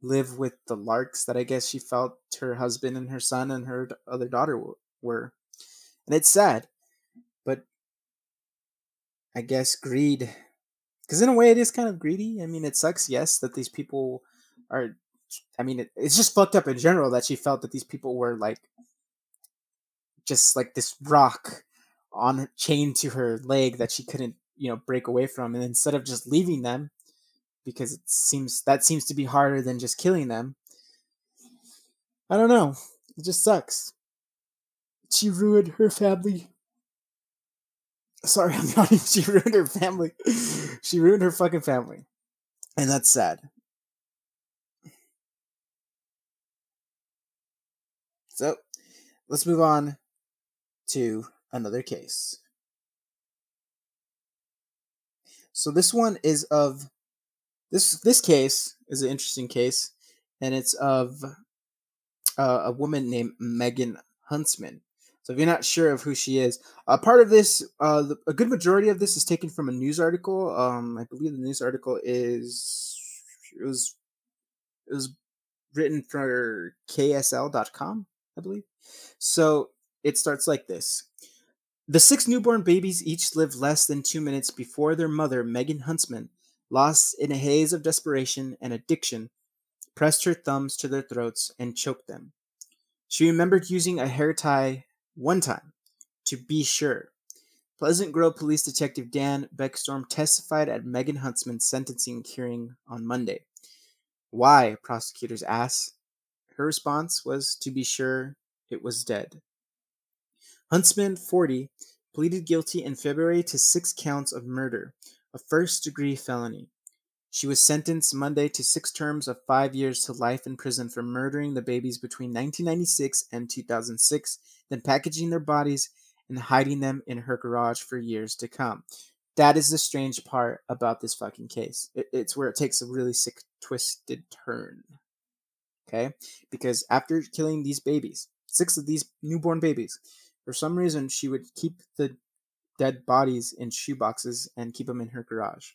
S5: live with the larks that I guess she felt her husband and her son and her other daughter were and it's sad but i guess greed because in a way it is kind of greedy. I mean it sucks yes that these people are i mean it, it's just fucked up in general that she felt that these people were like just like this rock on chained to her leg that she couldn't you know break away from. And instead of just leaving them because it seems that seems to be harder than just killing them i don't know. It just sucks she ruined her family. Sorry, *laughs* I'm not. She ruined her family. she ruined her fucking family, and that's sad. So let's move on to another case. So this one is of this this case is an interesting case, and it's of uh, a woman named Megan Huntsman. So if you're not sure of who she is, a uh, part of this, uh, the, a good majority of this is taken from a news article. Um, I believe the news article is it was it was written for KSL.com, I believe. So it starts like this. The six newborn babies each lived less than two minutes before their mother, Megan Huntsman, lost in a haze of desperation and addiction, pressed her thumbs to their throats and choked them. She remembered using a hair tie one time, to be sure. Pleasant Grove Police Detective Dan Beckstorm testified at Megan Huntsman's sentencing hearing on Monday. Why? prosecutors asked. Her response was to be sure it was dead. Huntsman, 40, pleaded guilty in February to six counts of murder, a first degree felony. She was sentenced Monday to six terms of five years to life in prison for murdering the babies between 1996 and 2006, then packaging their bodies and hiding them in her garage for years to come. That is the strange part about this fucking case. It, it's where it takes a really sick, twisted turn. Okay? Because after killing these babies, six of these newborn babies, for some reason she would keep the dead bodies in shoeboxes and keep them in her garage.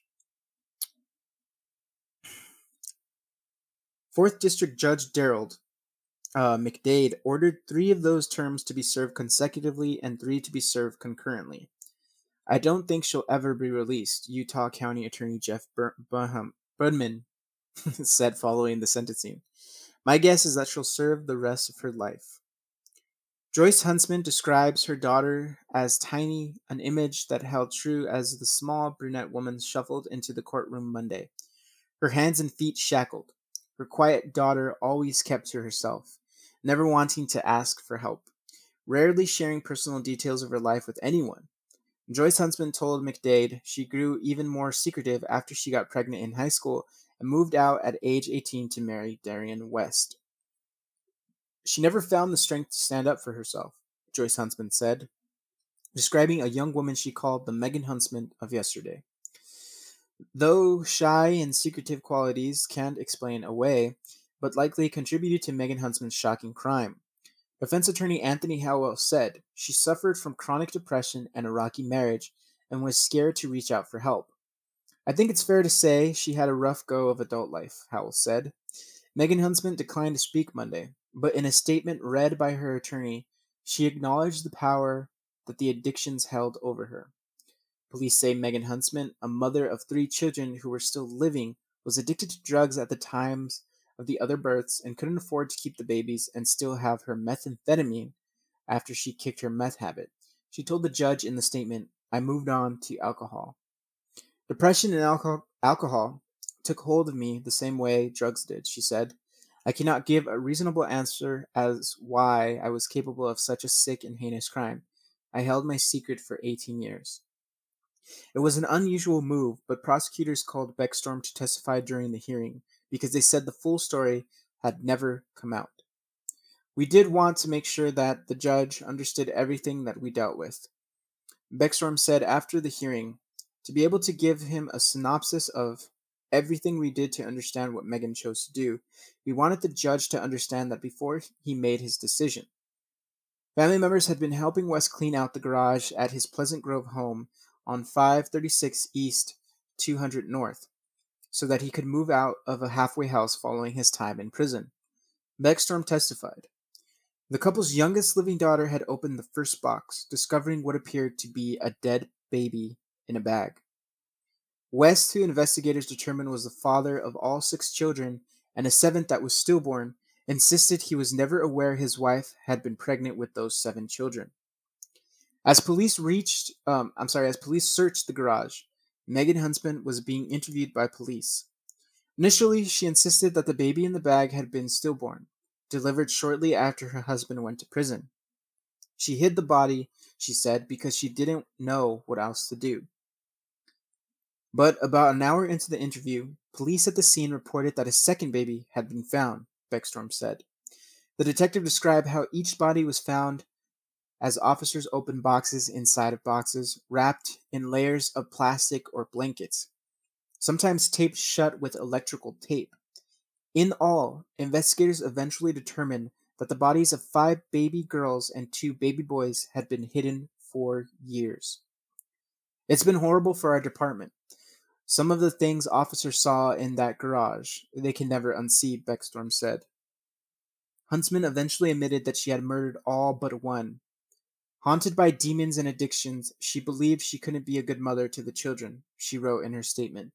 S5: Fourth District Judge Daryl uh, McDade ordered three of those terms to be served consecutively and three to be served concurrently. I don't think she'll ever be released, Utah County Attorney Jeff Bur- Budman *laughs* said following the sentencing. My guess is that she'll serve the rest of her life. Joyce Huntsman describes her daughter as tiny, an image that held true as the small brunette woman shuffled into the courtroom Monday, her hands and feet shackled. Her quiet daughter always kept to herself, never wanting to ask for help, rarely sharing personal details of her life with anyone. Joyce Huntsman told McDade she grew even more secretive after she got pregnant in high school and moved out at age 18 to marry Darren West. She never found the strength to stand up for herself, Joyce Huntsman said, describing a young woman she called the Megan Huntsman of yesterday. Though shy and secretive qualities can't explain away, but likely contributed to Megan Huntsman's shocking crime. Defense attorney Anthony Howell said she suffered from chronic depression and a rocky marriage and was scared to reach out for help. I think it's fair to say she had a rough go of adult life, Howell said. Megan Huntsman declined to speak Monday, but in a statement read by her attorney, she acknowledged the power that the addictions held over her. Police say Megan Huntsman, a mother of three children who were still living, was addicted to drugs at the times of the other births and couldn't afford to keep the babies and still have her methamphetamine after she kicked her meth habit. She told the judge in the statement, I moved on to alcohol. Depression and alcohol, alcohol took hold of me the same way drugs did, she said. I cannot give a reasonable answer as why I was capable of such a sick and heinous crime. I held my secret for 18 years. It was an unusual move, but prosecutors called Beckstorm to testify during the hearing because they said the full story had never come out. We did want to make sure that the judge understood everything that we dealt with. Beckstorm said after the hearing to be able to give him a synopsis of everything we did to understand what Megan chose to do, we wanted the judge to understand that before he made his decision. Family members had been helping West clean out the garage at his Pleasant Grove home on 536 East, 200 North, so that he could move out of a halfway house following his time in prison. Beckstorm testified. The couple's youngest living daughter had opened the first box, discovering what appeared to be a dead baby in a bag. West, who investigators determined was the father of all six children and a seventh that was stillborn, insisted he was never aware his wife had been pregnant with those seven children. As police reached, um, I'm sorry, as police searched the garage, Megan Huntsman was being interviewed by police. Initially, she insisted that the baby in the bag had been stillborn, delivered shortly after her husband went to prison. She hid the body, she said, because she didn't know what else to do. But about an hour into the interview, police at the scene reported that a second baby had been found, Beckstorm said. The detective described how each body was found as officers opened boxes inside of boxes, wrapped in layers of plastic or blankets, sometimes taped shut with electrical tape. In all, investigators eventually determined that the bodies of five baby girls and two baby boys had been hidden for years. It's been horrible for our department. Some of the things officers saw in that garage, they can never unsee, Beckstorm said. Huntsman eventually admitted that she had murdered all but one, Haunted by demons and addictions, she believed she couldn't be a good mother to the children, she wrote in her statement.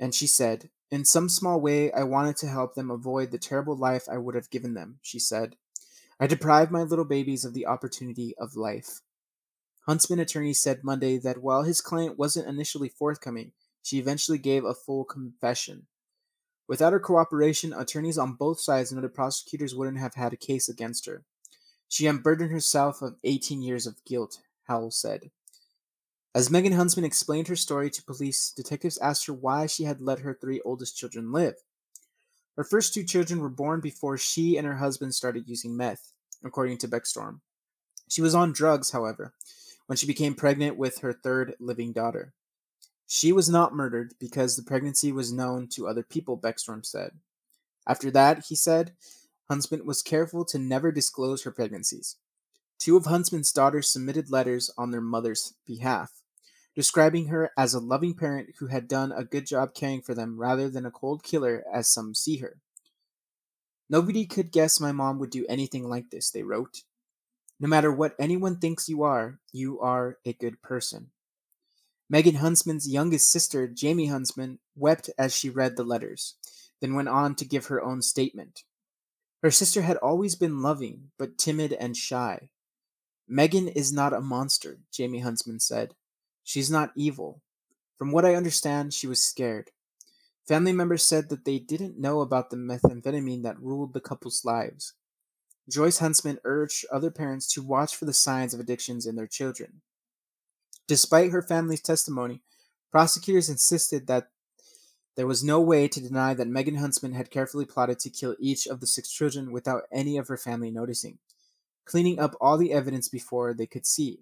S5: And she said, In some small way, I wanted to help them avoid the terrible life I would have given them, she said. I deprived my little babies of the opportunity of life. Huntsman attorney said Monday that while his client wasn't initially forthcoming, she eventually gave a full confession. Without her cooperation, attorneys on both sides noted prosecutors wouldn't have had a case against her. She unburdened herself of 18 years of guilt, Howell said. As Megan Huntsman explained her story to police, detectives asked her why she had let her three oldest children live. Her first two children were born before she and her husband started using meth, according to Beckstorm. She was on drugs, however, when she became pregnant with her third living daughter. She was not murdered because the pregnancy was known to other people, Beckstorm said. After that, he said, Huntsman was careful to never disclose her pregnancies. Two of Huntsman's daughters submitted letters on their mother's behalf, describing her as a loving parent who had done a good job caring for them rather than a cold killer as some see her. Nobody could guess my mom would do anything like this, they wrote. No matter what anyone thinks you are, you are a good person. Megan Huntsman's youngest sister, Jamie Huntsman, wept as she read the letters, then went on to give her own statement. Her sister had always been loving, but timid and shy. Megan is not a monster, Jamie Huntsman said. She's not evil. From what I understand, she was scared. Family members said that they didn't know about the methamphetamine that ruled the couple's lives. Joyce Huntsman urged other parents to watch for the signs of addictions in their children. Despite her family's testimony, prosecutors insisted that there was no way to deny that Megan Huntsman had carefully plotted to kill each of the six children without any of her family noticing, cleaning up all the evidence before they could see.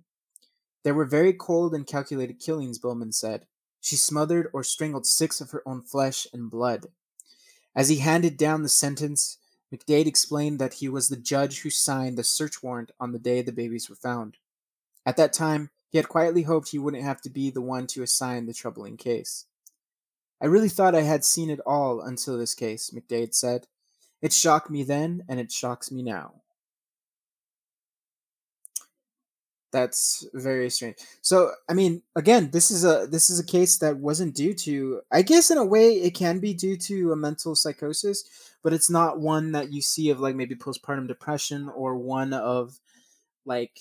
S5: There were very cold and calculated killings, Bowman said. She smothered or strangled six of her own flesh and blood. As he handed down the sentence, McDade explained that he was the judge who signed the search warrant on the day the babies were found. At that time, he had quietly hoped he wouldn't have to be the one to assign the troubling case. I really thought I had seen it all until this case, McDade said. It shocked me then, and it shocks me now. That's very strange. So, I mean, again, this is a this is a case that wasn't due to. I guess in a way, it can be due to a mental psychosis, but it's not one that you see of like maybe postpartum depression or one of like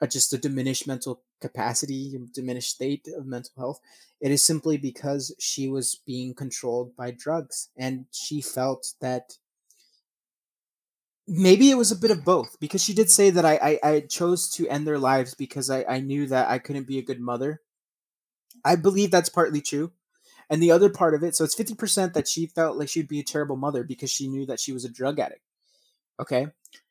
S5: a, just a diminished mental capacity, diminished state of mental health. It is simply because she was being controlled by drugs and she felt that maybe it was a bit of both because she did say that I, I, I chose to end their lives because I, I knew that I couldn't be a good mother. I believe that's partly true. And the other part of it, so it's 50% that she felt like she'd be a terrible mother because she knew that she was a drug addict. Okay.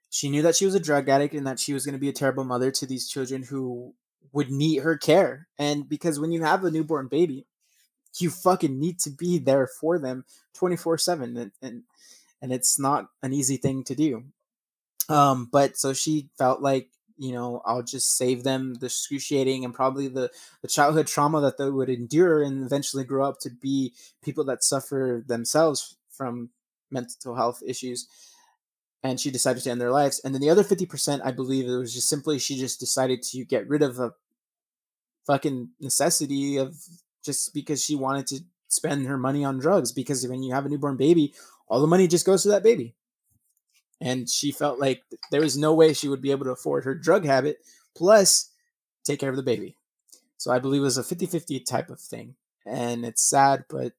S5: She knew that she was a drug addict and that she was going to be a terrible mother to these children who would need her care. And because when you have a newborn baby, you fucking need to be there for them 24 7 and, and and it's not an easy thing to do um but so she felt like you know i'll just save them the excruciating and probably the the childhood trauma that they would endure and eventually grow up to be people that suffer themselves from mental health issues and she decided to end their lives. And then the other 50%, I believe it was just simply she just decided to get rid of a fucking necessity of just because she wanted to spend her money on drugs. Because when you have a newborn baby, all the money just goes to that baby. And she felt like there was no way she would be able to afford her drug habit plus take care of the baby. So I believe it was a 50 50 type of thing. And it's sad, but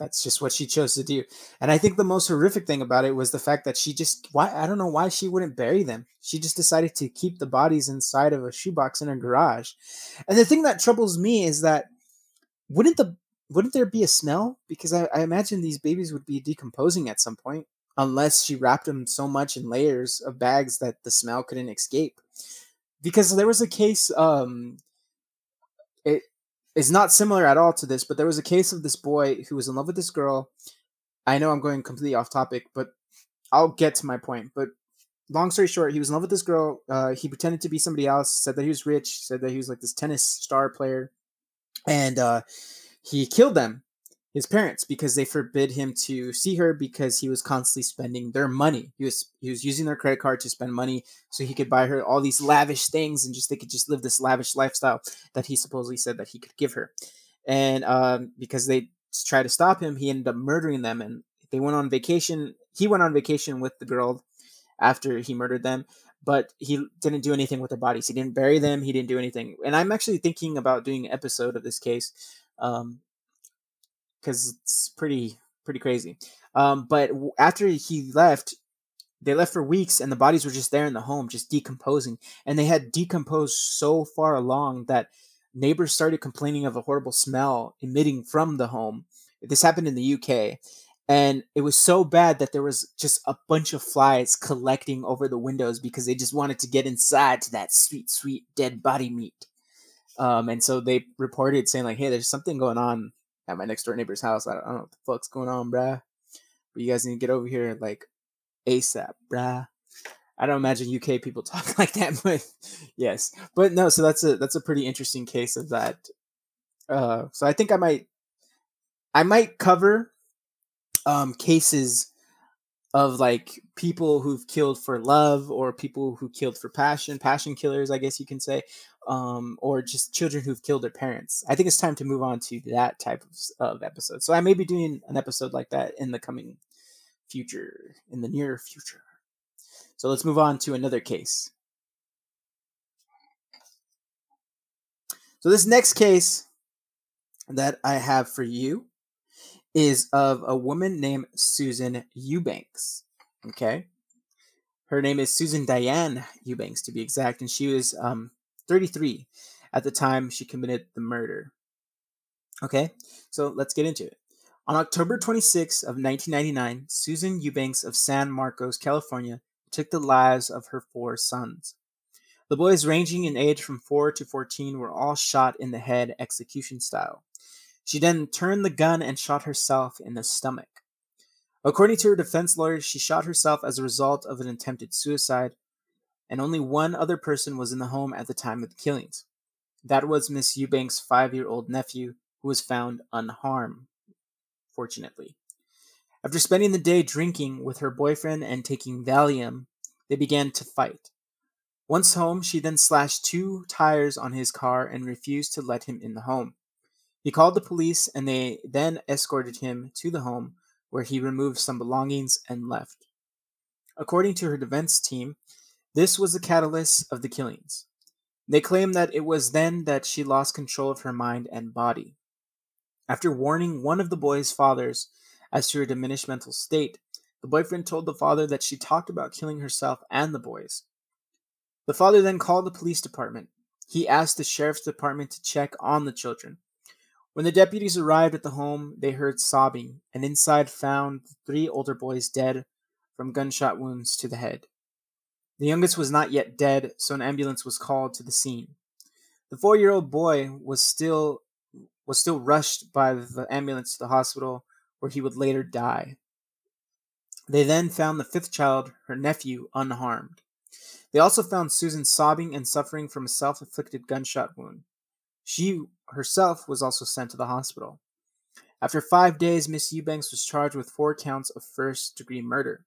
S5: that's just what she chose to do. And I think the most horrific thing about it was the fact that she just why I don't know why she wouldn't bury them. She just decided to keep the bodies inside of a shoebox in her garage. And the thing that troubles me is that wouldn't the wouldn't there be a smell? Because I, I imagine these babies would be decomposing at some point. unless she wrapped them so much in layers of bags that the smell couldn't escape. Because there was a case, um, it is not similar at all to this, but there was a case of this boy who was in love with this girl. I know I'm going completely off topic, but I'll get to my point. But long story short, he was in love with this girl. Uh, he pretended to be somebody else, said that he was rich, said that he was like this tennis star player, and uh, he killed them, his parents, because they forbid him to see her because he was constantly spending their money. He was he was using their credit card to spend money so he could buy her all these lavish things and just they could just live this lavish lifestyle that he supposedly said that he could give her. And um, because they tried to stop him, he ended up murdering them and they went on vacation. He went on vacation with the girl after he murdered them, but he didn't do anything with their bodies. He didn't bury them. He didn't do anything. And I'm actually thinking about doing an episode of this case um, because it's pretty pretty crazy. Um, but after he left, they left for weeks, and the bodies were just there in the home, just decomposing. And they had decomposed so far along that neighbors started complaining of a horrible smell emitting from the home. This happened in the UK, and it was so bad that there was just a bunch of flies collecting over the windows because they just wanted to get inside to that sweet, sweet dead body meat. Um, and so they reported saying like, "Hey, there's something going on at my next door neighbor's house. I don't, I don't know what the fuck's going on, bruh. But you guys need to get over here like ASAP, bruh." I don't imagine UK people *laughs* talk like that, but *laughs* yes, but no. So that's a that's a pretty interesting case of that. Uh, so I think I might I might cover um, cases of like people who've killed for love or people who killed for passion, passion killers, I guess you can say, um, or just children who've killed their parents. I think it's time to move on to that type of, of episode. So I may be doing an episode like that in the coming future, in the near future. So let's move on to another case. So this next case that I have for you is of a woman named Susan Eubanks. Okay. Her name is Susan Diane Eubanks, to be exact, and she was um, 33 at the time she committed the murder. Okay, so let's get into it. On October 26 of 1999, Susan Eubanks of San Marcos, California, took the lives of her four sons. The boys, ranging in age from 4 to 14, were all shot in the head execution style. She then turned the gun and shot herself in the stomach. According to her defense lawyer, she shot herself as a result of an attempted suicide, and only one other person was in the home at the time of the killings. That was Miss Eubanks' five year old nephew, who was found unharmed, fortunately. After spending the day drinking with her boyfriend and taking Valium, they began to fight. Once home, she then slashed two tires on his car and refused to let him in the home. He called the police and they then escorted him to the home where he removed some belongings and left. According to her defense team, this was the catalyst of the killings. They claim that it was then that she lost control of her mind and body. After warning one of the boy's fathers as to her diminished mental state, the boyfriend told the father that she talked about killing herself and the boys. The father then called the police department. He asked the sheriff's department to check on the children. When the deputies arrived at the home, they heard sobbing, and inside found the three older boys dead from gunshot wounds to the head. The youngest was not yet dead, so an ambulance was called to the scene. The four-year-old boy was still was still rushed by the ambulance to the hospital, where he would later die. They then found the fifth child, her nephew, unharmed. They also found Susan sobbing and suffering from a self inflicted gunshot wound. She herself was also sent to the hospital. After five days, Miss Eubanks was charged with four counts of first degree murder.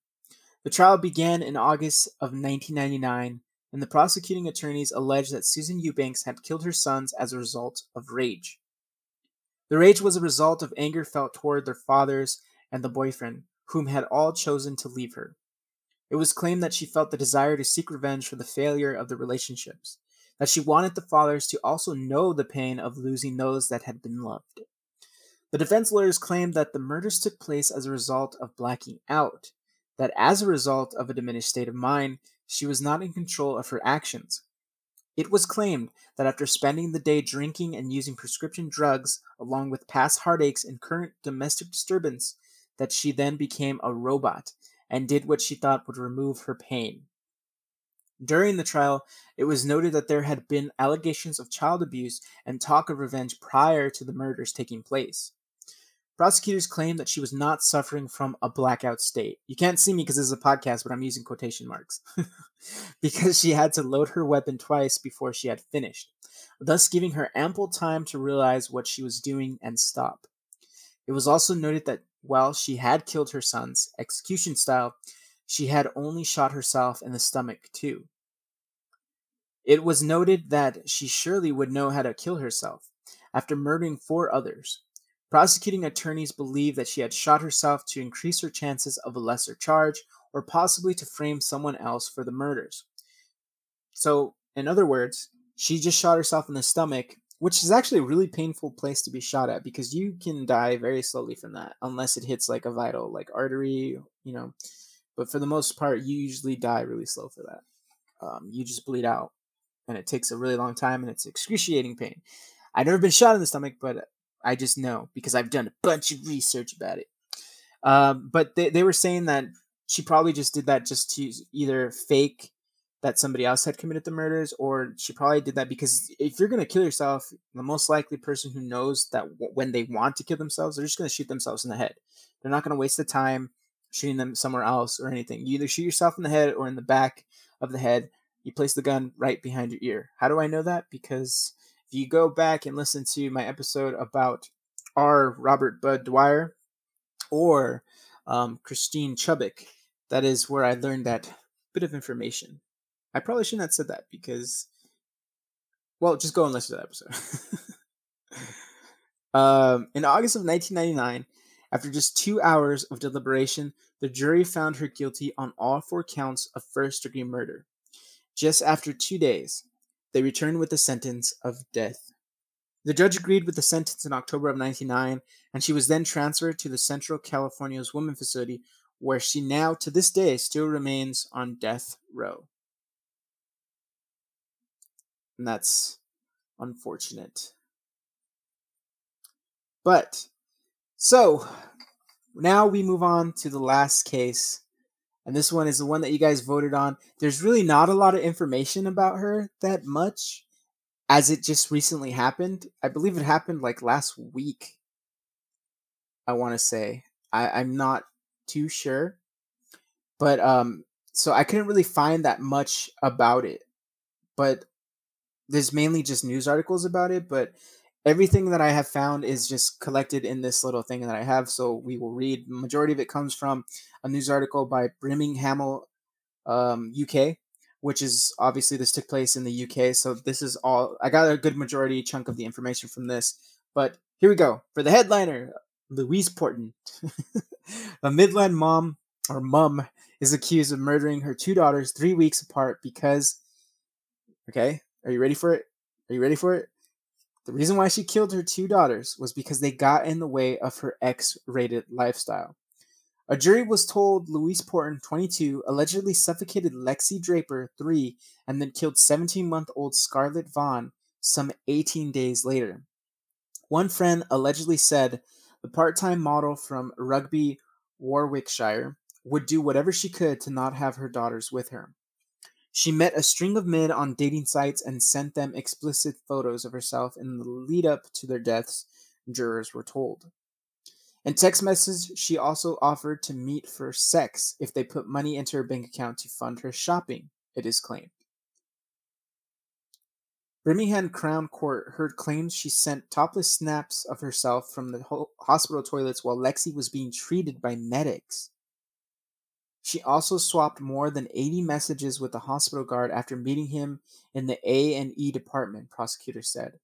S5: The trial began in August of 1999, and the prosecuting attorneys alleged that Susan Eubanks had killed her sons as a result of rage. The rage was a result of anger felt toward their fathers and the boyfriend, whom had all chosen to leave her. It was claimed that she felt the desire to seek revenge for the failure of the relationships, that she wanted the fathers to also know the pain of losing those that had been loved. The defense lawyers claimed that the murders took place as a result of blacking out, that as a result of a diminished state of mind, she was not in control of her actions. It was claimed that after spending the day drinking and using prescription drugs, along with past heartaches and current domestic disturbance, that she then became a robot and did what she thought would remove her pain. During the trial, it was noted that there had been allegations of child abuse and talk of revenge prior to the murders taking place. Prosecutors claimed that she was not suffering from a blackout state. You can't see me because this is a podcast, but I'm using quotation marks. *laughs* because she had to load her weapon twice before she had finished, thus giving her ample time to realize what she was doing and stop. It was also noted that while she had killed her sons, execution style, she had only shot herself in the stomach too. It was noted that she surely would know how to kill herself after murdering four others. Prosecuting attorneys believe that she had shot herself to increase her chances of a lesser charge or possibly to frame someone else for the murders. So, in other words, she just shot herself in the stomach, which is actually a really painful place to be shot at because you can die very slowly from that unless it hits like a vital like artery, you know. But for the most part, you usually die really slow for that. Um, you just bleed out and it takes a really long time and it's excruciating pain. I've never been shot in the stomach, but I just know because I've done a bunch of research about it. Um, but they, they were saying that she probably just did that just to either fake that somebody else had committed the murders, or she probably did that because if you're going to kill yourself, the most likely person who knows that w- when they want to kill themselves, they're just going to shoot themselves in the head. They're not going to waste the time shooting them somewhere else or anything. You either shoot yourself in the head or in the back of the head you place the gun right behind your ear. How do I know that? Because if you go back and listen to my episode about R. Robert Budd Dwyer or um, Christine Chubbuck, that is where I learned that bit of information. I probably shouldn't have said that because, well, just go and listen to that episode. *laughs* um, in August of 1999, after just two hours of deliberation, the jury found her guilty on all four counts of first degree murder. Just after two days, they returned with a sentence of death. The judge agreed with the sentence in October of 99, and she was then transferred to the Central California's Women Facility, where she now, to this day, still remains on death row. And that's unfortunate. But, so, now we move on to the last case and this one is the one that you guys voted on. There's really not a lot of information about her that much, as it just recently happened. I believe it happened like last week. I want to say I, I'm not too sure, but um, so I couldn't really find that much about it. But there's mainly just news articles about it. But everything that I have found is just collected in this little thing that I have. So we will read. Majority of it comes from a news article by Birmingham, um, UK, which is obviously this took place in the UK. So this is all I got a good majority chunk of the information from this. But here we go for the headliner: Louise Porton, *laughs* a Midland mom or mum is accused of murdering her two daughters three weeks apart because. Okay, are you ready for it? Are you ready for it? The reason why she killed her two daughters was because they got in the way of her X rated lifestyle. A jury was told Louise Porton, 22, allegedly suffocated Lexi Draper, 3, and then killed 17 month old Scarlett Vaughan some 18 days later. One friend allegedly said the part time model from Rugby, Warwickshire, would do whatever she could to not have her daughters with her. She met a string of men on dating sites and sent them explicit photos of herself in the lead up to their deaths, jurors were told. In text messages, she also offered to meet for sex if they put money into her bank account to fund her shopping, it is claimed. Birmingham Crown Court heard claims she sent topless snaps of herself from the hospital toilets while Lexi was being treated by medics. She also swapped more than 80 messages with the hospital guard after meeting him in the A&E department, prosecutors said.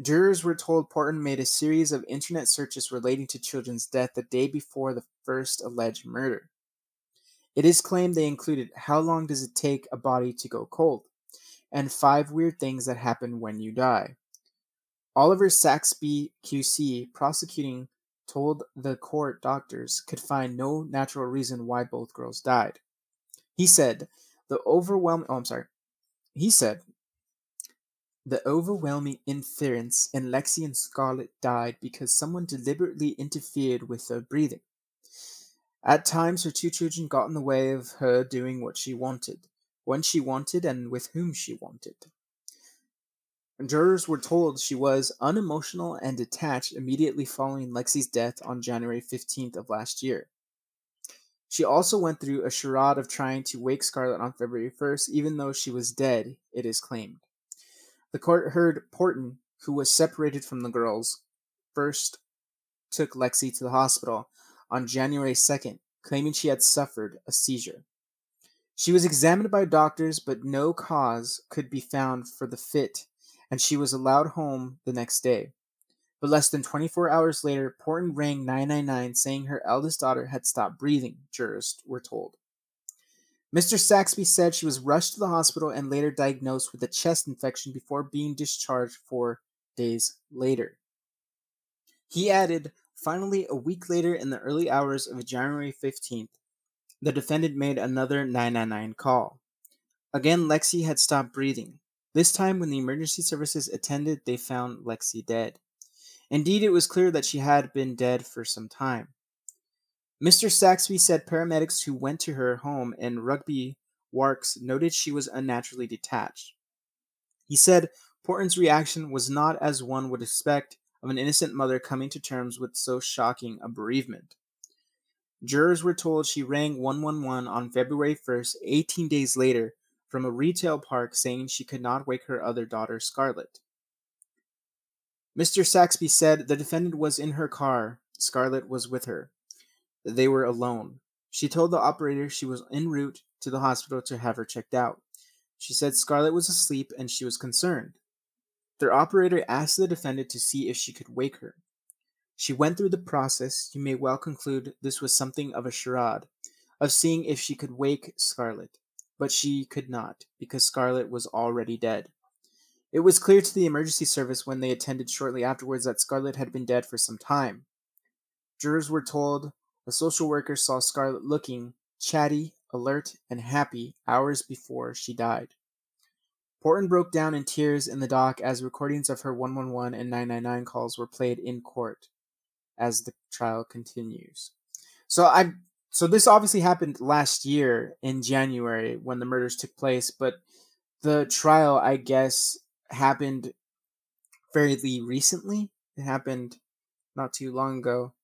S5: Jurors were told Porton made a series of internet searches relating to children's death the day before the first alleged murder. It is claimed they included how long does it take a body to go cold and five weird things that happen when you die. Oliver Saxby QC prosecuting told the court doctors could find no natural reason why both girls died. He said, the overwhelming oh I'm sorry. He said the overwhelming inference in Lexi and Scarlett died because someone deliberately interfered with their breathing. At times, her two children got in the way of her doing what she wanted, when she wanted, and with whom she wanted. Jurors were told she was unemotional and detached immediately following Lexi's death on January 15th of last year. She also went through a charade of trying to wake Scarlett on February 1st, even though she was dead, it is claimed. The court heard Porton, who was separated from the girls, first took Lexi to the hospital on January 2nd, claiming she had suffered a seizure. She was examined by doctors, but no cause could be found for the fit, and she was allowed home the next day. But less than 24 hours later, Porton rang 999 saying her eldest daughter had stopped breathing, jurors were told. Mr. Saxby said she was rushed to the hospital and later diagnosed with a chest infection before being discharged four days later. He added, finally, a week later, in the early hours of January 15th, the defendant made another 999 call. Again, Lexi had stopped breathing. This time, when the emergency services attended, they found Lexi dead. Indeed, it was clear that she had been dead for some time. Mr. Saxby said paramedics who went to her home in Rugby Warks noted she was unnaturally detached. He said Porton's reaction was not as one would expect of an innocent mother coming to terms with so shocking a bereavement. Jurors were told she rang 111 on February 1st, 18 days later, from a retail park saying she could not wake her other daughter, Scarlett. Mr. Saxby said the defendant was in her car. Scarlett was with her. They were alone. She told the operator she was en route to the hospital to have her checked out. She said Scarlett was asleep and she was concerned. Their operator asked the defendant to see if she could wake her. She went through the process. You may well conclude this was something of a charade, of seeing if she could wake Scarlett, but she could not, because Scarlett was already dead. It was clear to the emergency service when they attended shortly afterwards that Scarlett had been dead for some time. Jurors were told a social worker saw Scarlett looking chatty, alert, and happy hours before she died. Porton broke down in tears in the dock as recordings of her 111 and 999 calls were played in court as the trial continues. So I so this obviously happened last year in January when the murders took place, but the trial I guess happened fairly recently. It happened not too long ago.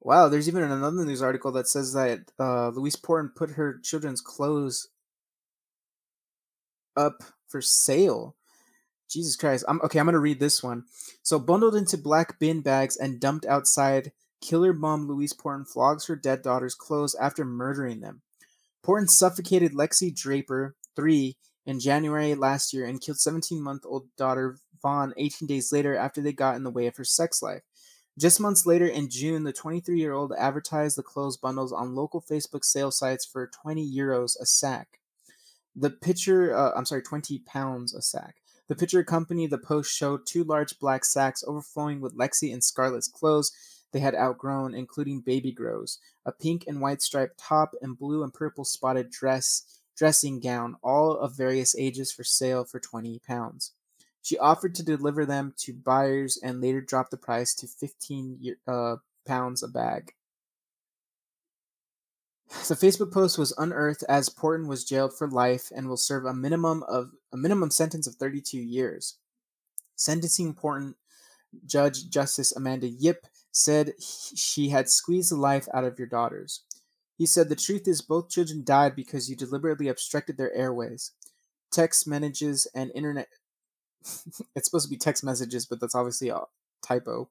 S5: Wow, there's even another news article that says that uh, Louise Porton put her children's clothes up for sale. Jesus Christ. I'm okay, I'm to read this one. So, bundled into black bin bags and dumped outside, killer mom Louise Porton flogs her dead daughter's clothes after murdering them. Porton suffocated Lexi Draper, 3, in January last year and killed 17 month old daughter Vaughan 18 days later after they got in the way of her sex life. Just months later, in June, the 23 year old advertised the clothes bundles on local Facebook sale sites for 20 euros a sack. The picture, uh, I'm sorry, 20 pounds a sack. The picture accompanied the post showed two large black sacks overflowing with Lexi and Scarlett's clothes they had outgrown, including baby grows, a pink and white striped top, and blue and purple spotted dress dressing gown, all of various ages for sale for 20 pounds. She offered to deliver them to buyers and later dropped the price to 15 uh, pounds a bag. The Facebook post was unearthed as Porton was jailed for life and will serve a minimum of a minimum sentence of 32 years. Sentencing Porton Judge Justice Amanda Yip said she had squeezed the life out of your daughters. He said the truth is both children died because you deliberately obstructed their airways. Text messages and internet *laughs* it's supposed to be text messages, but that's obviously a typo.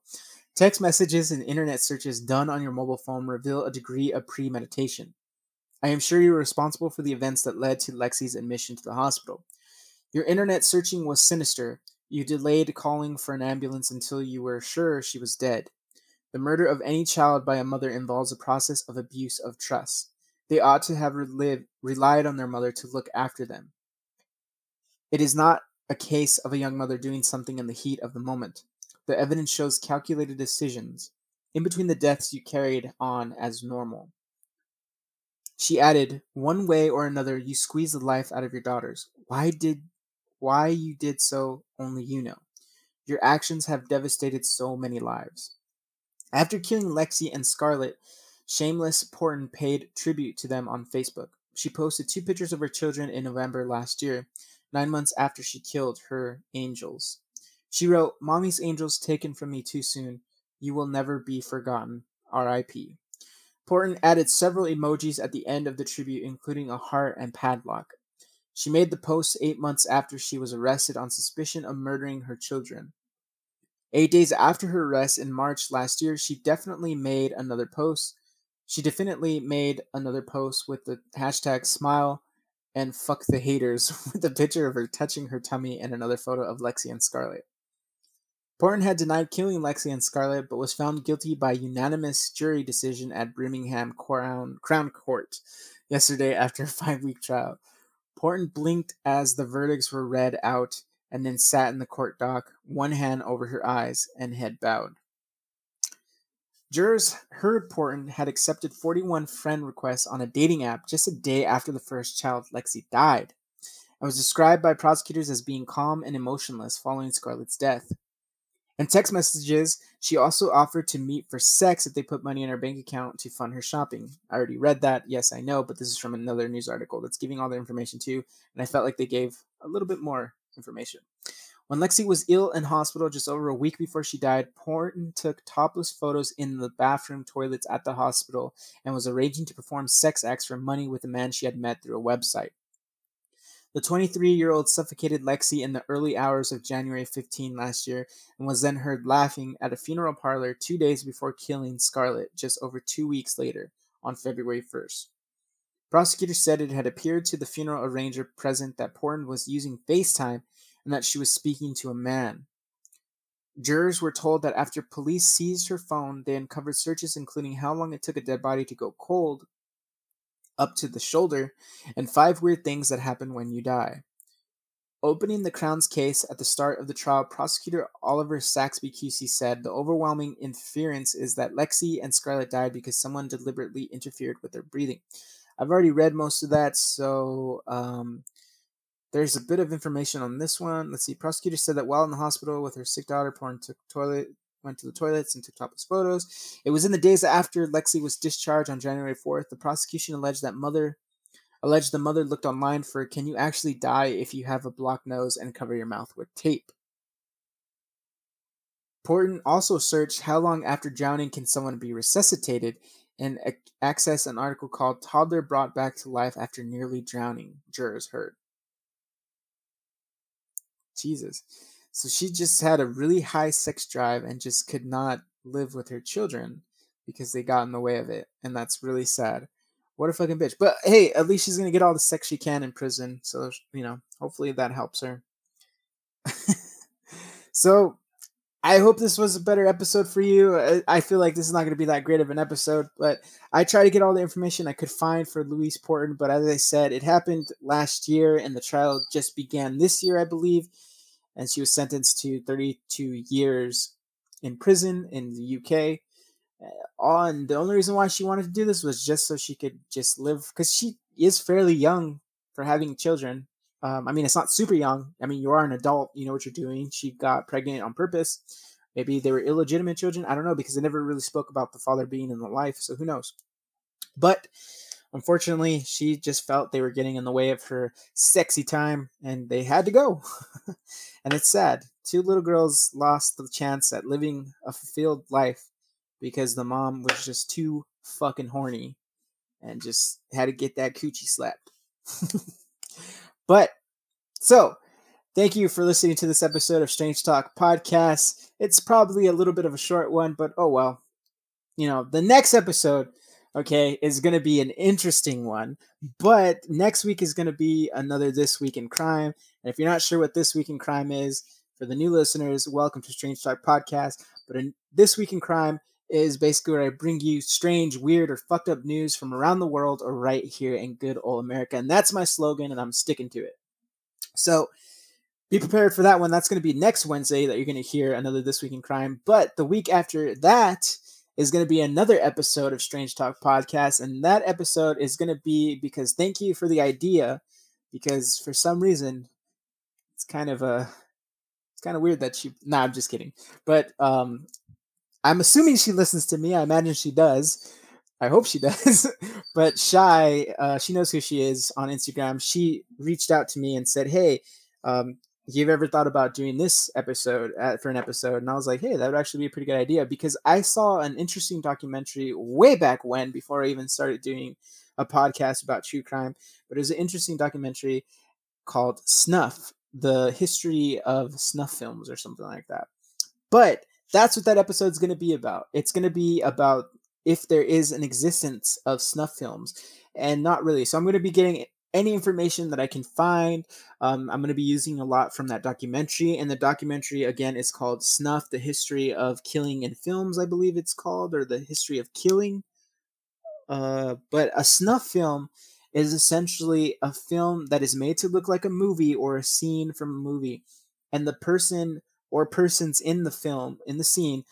S5: Text messages and internet searches done on your mobile phone reveal a degree of premeditation. I am sure you were responsible for the events that led to Lexi's admission to the hospital. Your internet searching was sinister. You delayed calling for an ambulance until you were sure she was dead. The murder of any child by a mother involves a process of abuse of trust. They ought to have relied on their mother to look after them. It is not a case of a young mother doing something in the heat of the moment. The evidence shows calculated decisions. In between the deaths, you carried on as normal. She added, One way or another, you squeezed the life out of your daughters. Why did why you did so, only you know. Your actions have devastated so many lives. After killing Lexi and Scarlett, Shameless Porton paid tribute to them on Facebook. She posted two pictures of her children in November last year, nine months after she killed her angels. She wrote, Mommy's angels taken from me too soon. You will never be forgotten. R.I.P. Porton added several emojis at the end of the tribute, including a heart and padlock. She made the post eight months after she was arrested on suspicion of murdering her children. Eight days after her arrest in March last year, she definitely made another post. She definitely made another post with the hashtag smile and fuck the haters *laughs* with a picture of her touching her tummy and another photo of Lexi and Scarlett. Porton had denied killing Lexi and Scarlett, but was found guilty by unanimous jury decision at Birmingham Crown, Crown Court yesterday after a *laughs* five week trial. Porton blinked as the verdicts were read out and then sat in the court dock, one hand over her eyes and head bowed. Jurors heard Porton had accepted 41 friend requests on a dating app just a day after the first child, Lexi, died, and was described by prosecutors as being calm and emotionless following Scarlett's death. In text messages, she also offered to meet for sex if they put money in her bank account to fund her shopping. I already read that. Yes, I know, but this is from another news article that's giving all the information too, and I felt like they gave a little bit more information. When Lexi was ill in hospital just over a week before she died, Porton took topless photos in the bathroom toilets at the hospital and was arranging to perform sex acts for money with a man she had met through a website. The 23 year old suffocated Lexi in the early hours of January 15 last year and was then heard laughing at a funeral parlor two days before killing Scarlett just over two weeks later, on February 1st. Prosecutors said it had appeared to the funeral arranger present that Porton was using FaceTime and that she was speaking to a man. Jurors were told that after police seized her phone, they uncovered searches including how long it took a dead body to go cold, up to the shoulder, and five weird things that happen when you die. Opening the Crown's case at the start of the trial, prosecutor Oliver Saxby QC said the overwhelming inference is that Lexi and Scarlett died because someone deliberately interfered with their breathing. I've already read most of that, so um, there's a bit of information on this one. Let's see. Prosecutor said that while in the hospital with her sick daughter, Porton took toilet went to the toilets and took topless photos. It was in the days after Lexi was discharged on January 4th. The prosecution alleged that mother alleged the mother looked online for can you actually die if you have a blocked nose and cover your mouth with tape. Porton also searched how long after drowning can someone be resuscitated and access an article called Toddler Brought Back to Life After Nearly Drowning, jurors heard. Jesus. So she just had a really high sex drive and just could not live with her children because they got in the way of it. And that's really sad. What a fucking bitch. But hey, at least she's going to get all the sex she can in prison. So, you know, hopefully that helps her. *laughs* so, I hope this was a better episode for you. I feel like this is not going to be that great of an episode, but I try to get all the information I could find for Louise Porton. But as I said, it happened last year, and the trial just began this year, I believe and she was sentenced to 32 years in prison in the UK. Uh, and the only reason why she wanted to do this was just so she could just live, because she is fairly young for having children. Um, I mean, it's not super young. I mean, you are an adult, you know what you're doing. She got pregnant on purpose. Maybe they were illegitimate children. I don't know because they never really spoke about the father being in the life, so who knows. But Unfortunately, she just felt they were getting in the way of her sexy time and they had to go. *laughs* and it's sad. Two little girls lost the chance at living a fulfilled life because the mom was just too fucking horny and just had to get that coochie slapped. *laughs* but so, thank you for listening to this episode of Strange Talk Podcast. It's probably a little bit of a short one, but oh well. You know, the next episode okay, is going to be an interesting one. But next week is going to be another This Week in Crime. And if you're not sure what This Week in Crime is, for the new listeners, welcome to Strange Talk Podcast. But in This Week in Crime is basically where I bring you strange, weird, or fucked up news from around the world or right here in good old America. And that's my slogan, and I'm sticking to it. So be prepared for that one. That's going to be next Wednesday that you're going to hear another This Week in Crime. But the week after that, is going to be another episode of Strange Talk Podcast. And that episode is going to be because thank you for the idea, because for some reason, it's kind of a. It's kind of weird that she. Nah, I'm just kidding. But um, I'm assuming she listens to me. I imagine she does. I hope she *laughs* does. but Shy, uh, she knows who she is on Instagram. She reached out to me and said, "Hey, um, you've ever thought about doing this episode at, uh, for an episode?" And I was like, "Hey, that would actually be a pretty good idea because I saw an interesting documentary way back when, before I even started doing a podcast about true crime. But it was an interesting documentary called Snuff: The History of Snuff Films, or something like that. But that's what that episode is going to be about. It's going to be about if there is an existence of snuff films and not really. So I'm going to be getting any information that I can find. Um, I'm going to be using a lot from that documentary. And the documentary, again, is called Snuff The History of Killing in Films, I believe it's called, or The History of Killing. Uh, but a snuff film is essentially a film that is made to look like a movie or a scene from a movie. And the person or persons in the film, in the scene,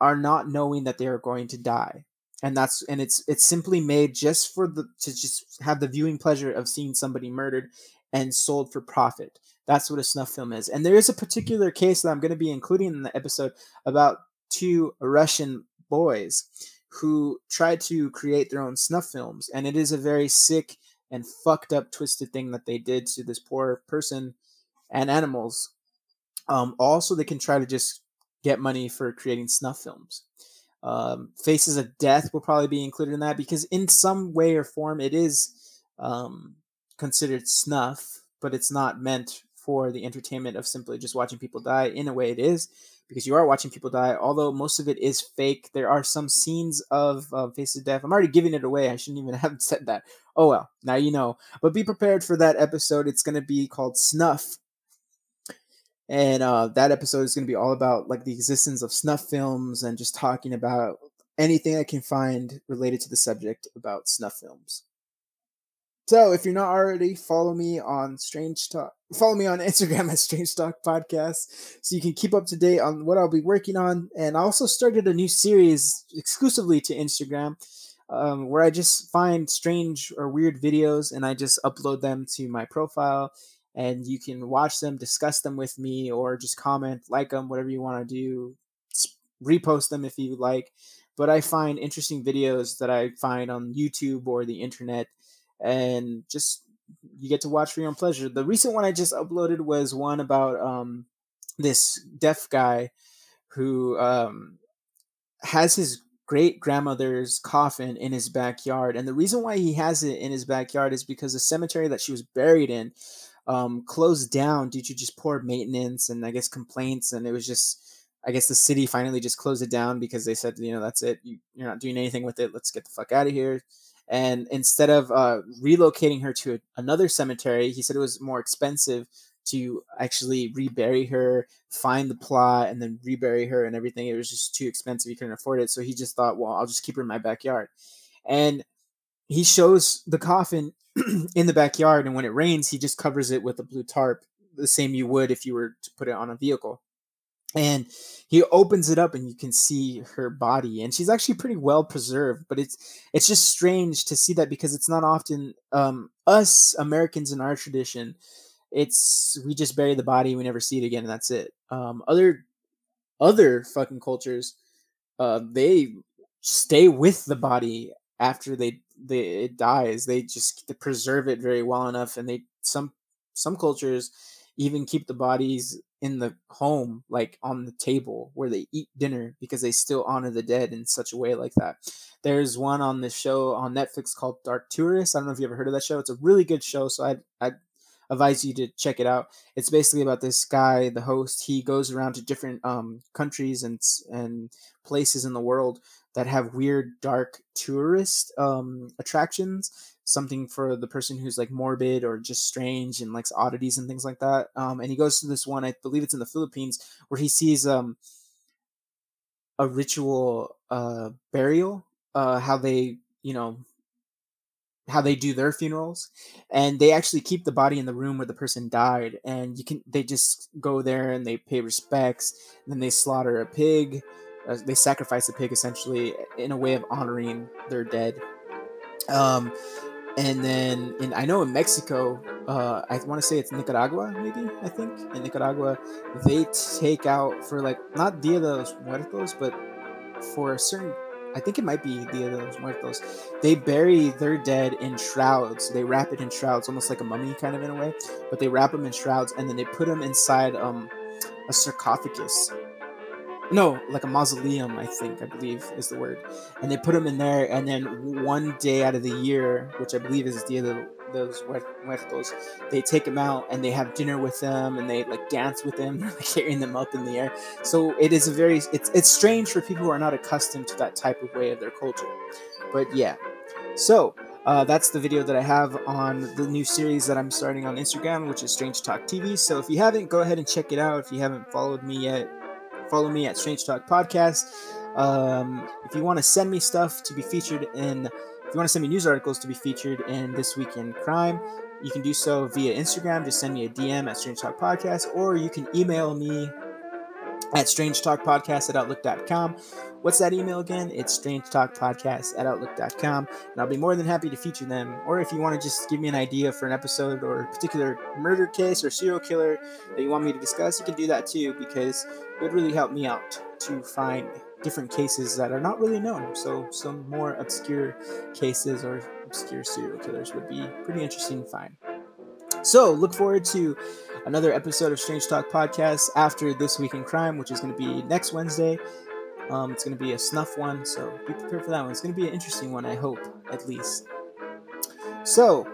S5: are not knowing that they are going to die and that's and it's it's simply made just for the to just have the viewing pleasure of seeing somebody murdered and sold for profit. That's what a snuff film is. And there is a particular case that i'm going to be including in the episode about two russian boys who tried to create their own snuff films. And it is a very sick and fucked up twisted thing that they did to this poor person and animals. Um, also they can try to just get money for creating snuff films. Um, Faces of Death will probably be included in that because, in some way or form, it is um, considered snuff, but it's not meant for the entertainment of simply just watching people die. In a way, it is because you are watching people die, although most of it is fake. There are some scenes of uh, Faces of Death. I'm already giving it away. I shouldn't even *laughs* have said that. Oh well, now you know. But be prepared for that episode. It's going to be called Snuff and uh, that episode is going to be all about like the existence of snuff films and just talking about anything I can find related to the subject about snuff films. So if you're not already, follow me on Strange Talk. Follow me on *laughs* Instagram at Strange Talk Podcast, so you can keep up to date on what I'll be working on. And I also started a new series exclusively to Instagram, um, where I just find strange or weird videos and I just upload them to my profile and you can watch them, discuss them with me, or just comment, like them, whatever you want to do. Repost them if you like. But I find interesting videos that I find on YouTube or the internet, and just you get to watch for your own pleasure. The recent one I just uploaded was one about um, this deaf guy who um, has his great grandmother's coffin in his backyard. And the reason why he has it in his backyard is because the cemetery that she was buried in um, closed down due to just poor maintenance and I guess complaints. And it was just, I guess the city finally just closed it down because they said, you know, that's it. You, are not doing anything with it. Let's get the fuck out of here. And instead of uh, relocating her to a, another cemetery, he said it was more expensive to actually rebury her, find the plot, and then rebury her and everything. It was just too expensive. He couldn't afford it. So he just thought, well, I'll just keep her in my backyard. And he shows the coffin *clears throat* in the backyard, and when it rains, he just covers it with a blue tarp, the same you would if you were to put it on a vehicle. And he opens it up, and you can see her body, and she's actually pretty well preserved. But it's it's just strange to see that because it's not often um, us Americans in our tradition. It's we just bury the body, we never see it again, and that's it. Um, other other fucking cultures, uh, they stay with the body after they they it dies they just they preserve it very well enough and they some some cultures even keep the bodies in the home like on the table where they eat dinner because they still honor the dead in such a way like that. There's one on the show on netflix called dark tourist i don't know if you ever heard of that show. It's a really good show so I'd, I'd advise you to check it out. It's basically about this guy the host. He goes around to different um, countries and and places in the world that have weird dark tourist um, attractions something for the person who's like morbid or just strange and likes oddities and things like that um, and he goes to this one i believe it's in the philippines where he sees um, a ritual uh, burial uh, how they you know how they do their funerals and they actually keep the body in the room where the person died and you can they just go there and they pay respects then they slaughter a pig uh, they sacrifice a pig essentially in a way of honoring their dead. Um, and then in I know in Mexico, uh, I want to say it's Nicaragua, maybe I think in Nicaragua, they take out for like not Dia de los Muertos, but for a certain I think it might be Dia de los Muertos. They bury their dead in shrouds. They wrap it in shrouds, almost like a mummy, kind of in a way. But they wrap them in shrouds, and then they put them inside um, a sarcophagus. No, like a mausoleum, I think, I believe is the word. And they put them in there, and then one day out of the year, which I believe is Dia de those muertos, they take them out and they have dinner with them and they like dance with them, *laughs* carrying them up in the air. So it is a very it's it's strange for people who are not accustomed to that type of way of their culture. But yeah, so uh, that's the video that I have on the new series that I'm starting on Instagram, which is Strange Talk TV. So if you haven't, go ahead and check it out. If you haven't followed me yet, follow me at Strange Talk Podcast. Um, if you want to send me stuff to be featured in if you want to send me news articles to be featured in This Week in Crime, you can do so via Instagram. Just send me a DM at Strange Talk Podcast, or you can email me at Strange Talk Podcast at Outlook.com. What's that email again? It's Strange Talk Podcast at Outlook.com. And I'll be more than happy to feature them. Or if you want to just give me an idea for an episode or a particular murder case or serial killer that you want me to discuss, you can do that too, because it would really help me out to find different cases that are not really known. So some more obscure cases or obscure serial killers would be pretty interesting to find. So look forward to another episode of Strange Talk Podcast after this week in crime, which is going to be next Wednesday. Um, it's going to be a snuff one, so be prepared for that one. It's going to be an interesting one, I hope, at least. So,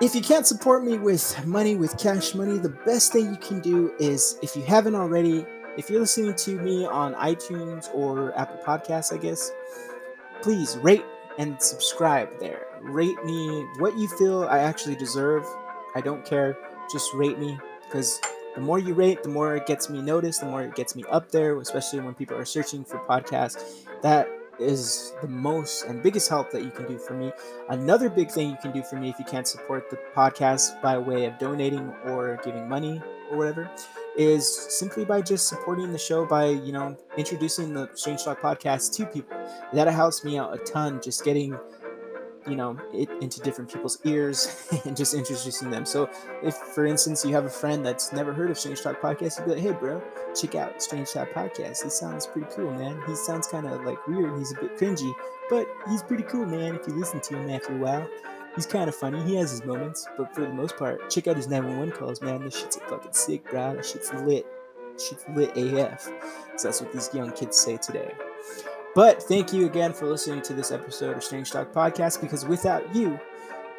S5: if you can't support me with money, with cash money, the best thing you can do is, if you haven't already, if you're listening to me on iTunes or Apple Podcasts, I guess, please rate and subscribe there. Rate me what you feel I actually deserve. I don't care. Just rate me because the more you rate, the more it gets me noticed, the more it gets me up there, especially when people are searching for podcasts. That is the most and biggest help that you can do for me. Another big thing you can do for me if you can't support the podcast by way of donating or giving money or whatever is simply by just supporting the show by you know introducing the Strange Talk podcast to people. That helps me out a ton. Just getting you know it into different people's ears *laughs* and just introducing them. So if for instance you have a friend that's never heard of Strange Talk podcast, you'd be like, hey bro, check out Strange Talk podcast. He sounds pretty cool, man. He sounds kind of like weird. He's a bit cringy, but he's pretty cool, man. If you listen to him after a while he's kind of funny. He has his moments, but for the most part, check out his 911 calls, man. This shit's fucking sick, bro. This shit's lit. Shit's lit AF. So that's what these young kids say today. But thank you again for listening to this episode of Strange Talk Podcast because without you,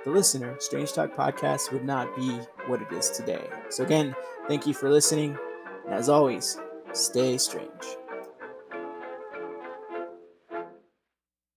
S5: the listener, Strange Talk Podcast would not be what it is today. So again, thank you for listening. And as always, stay strange.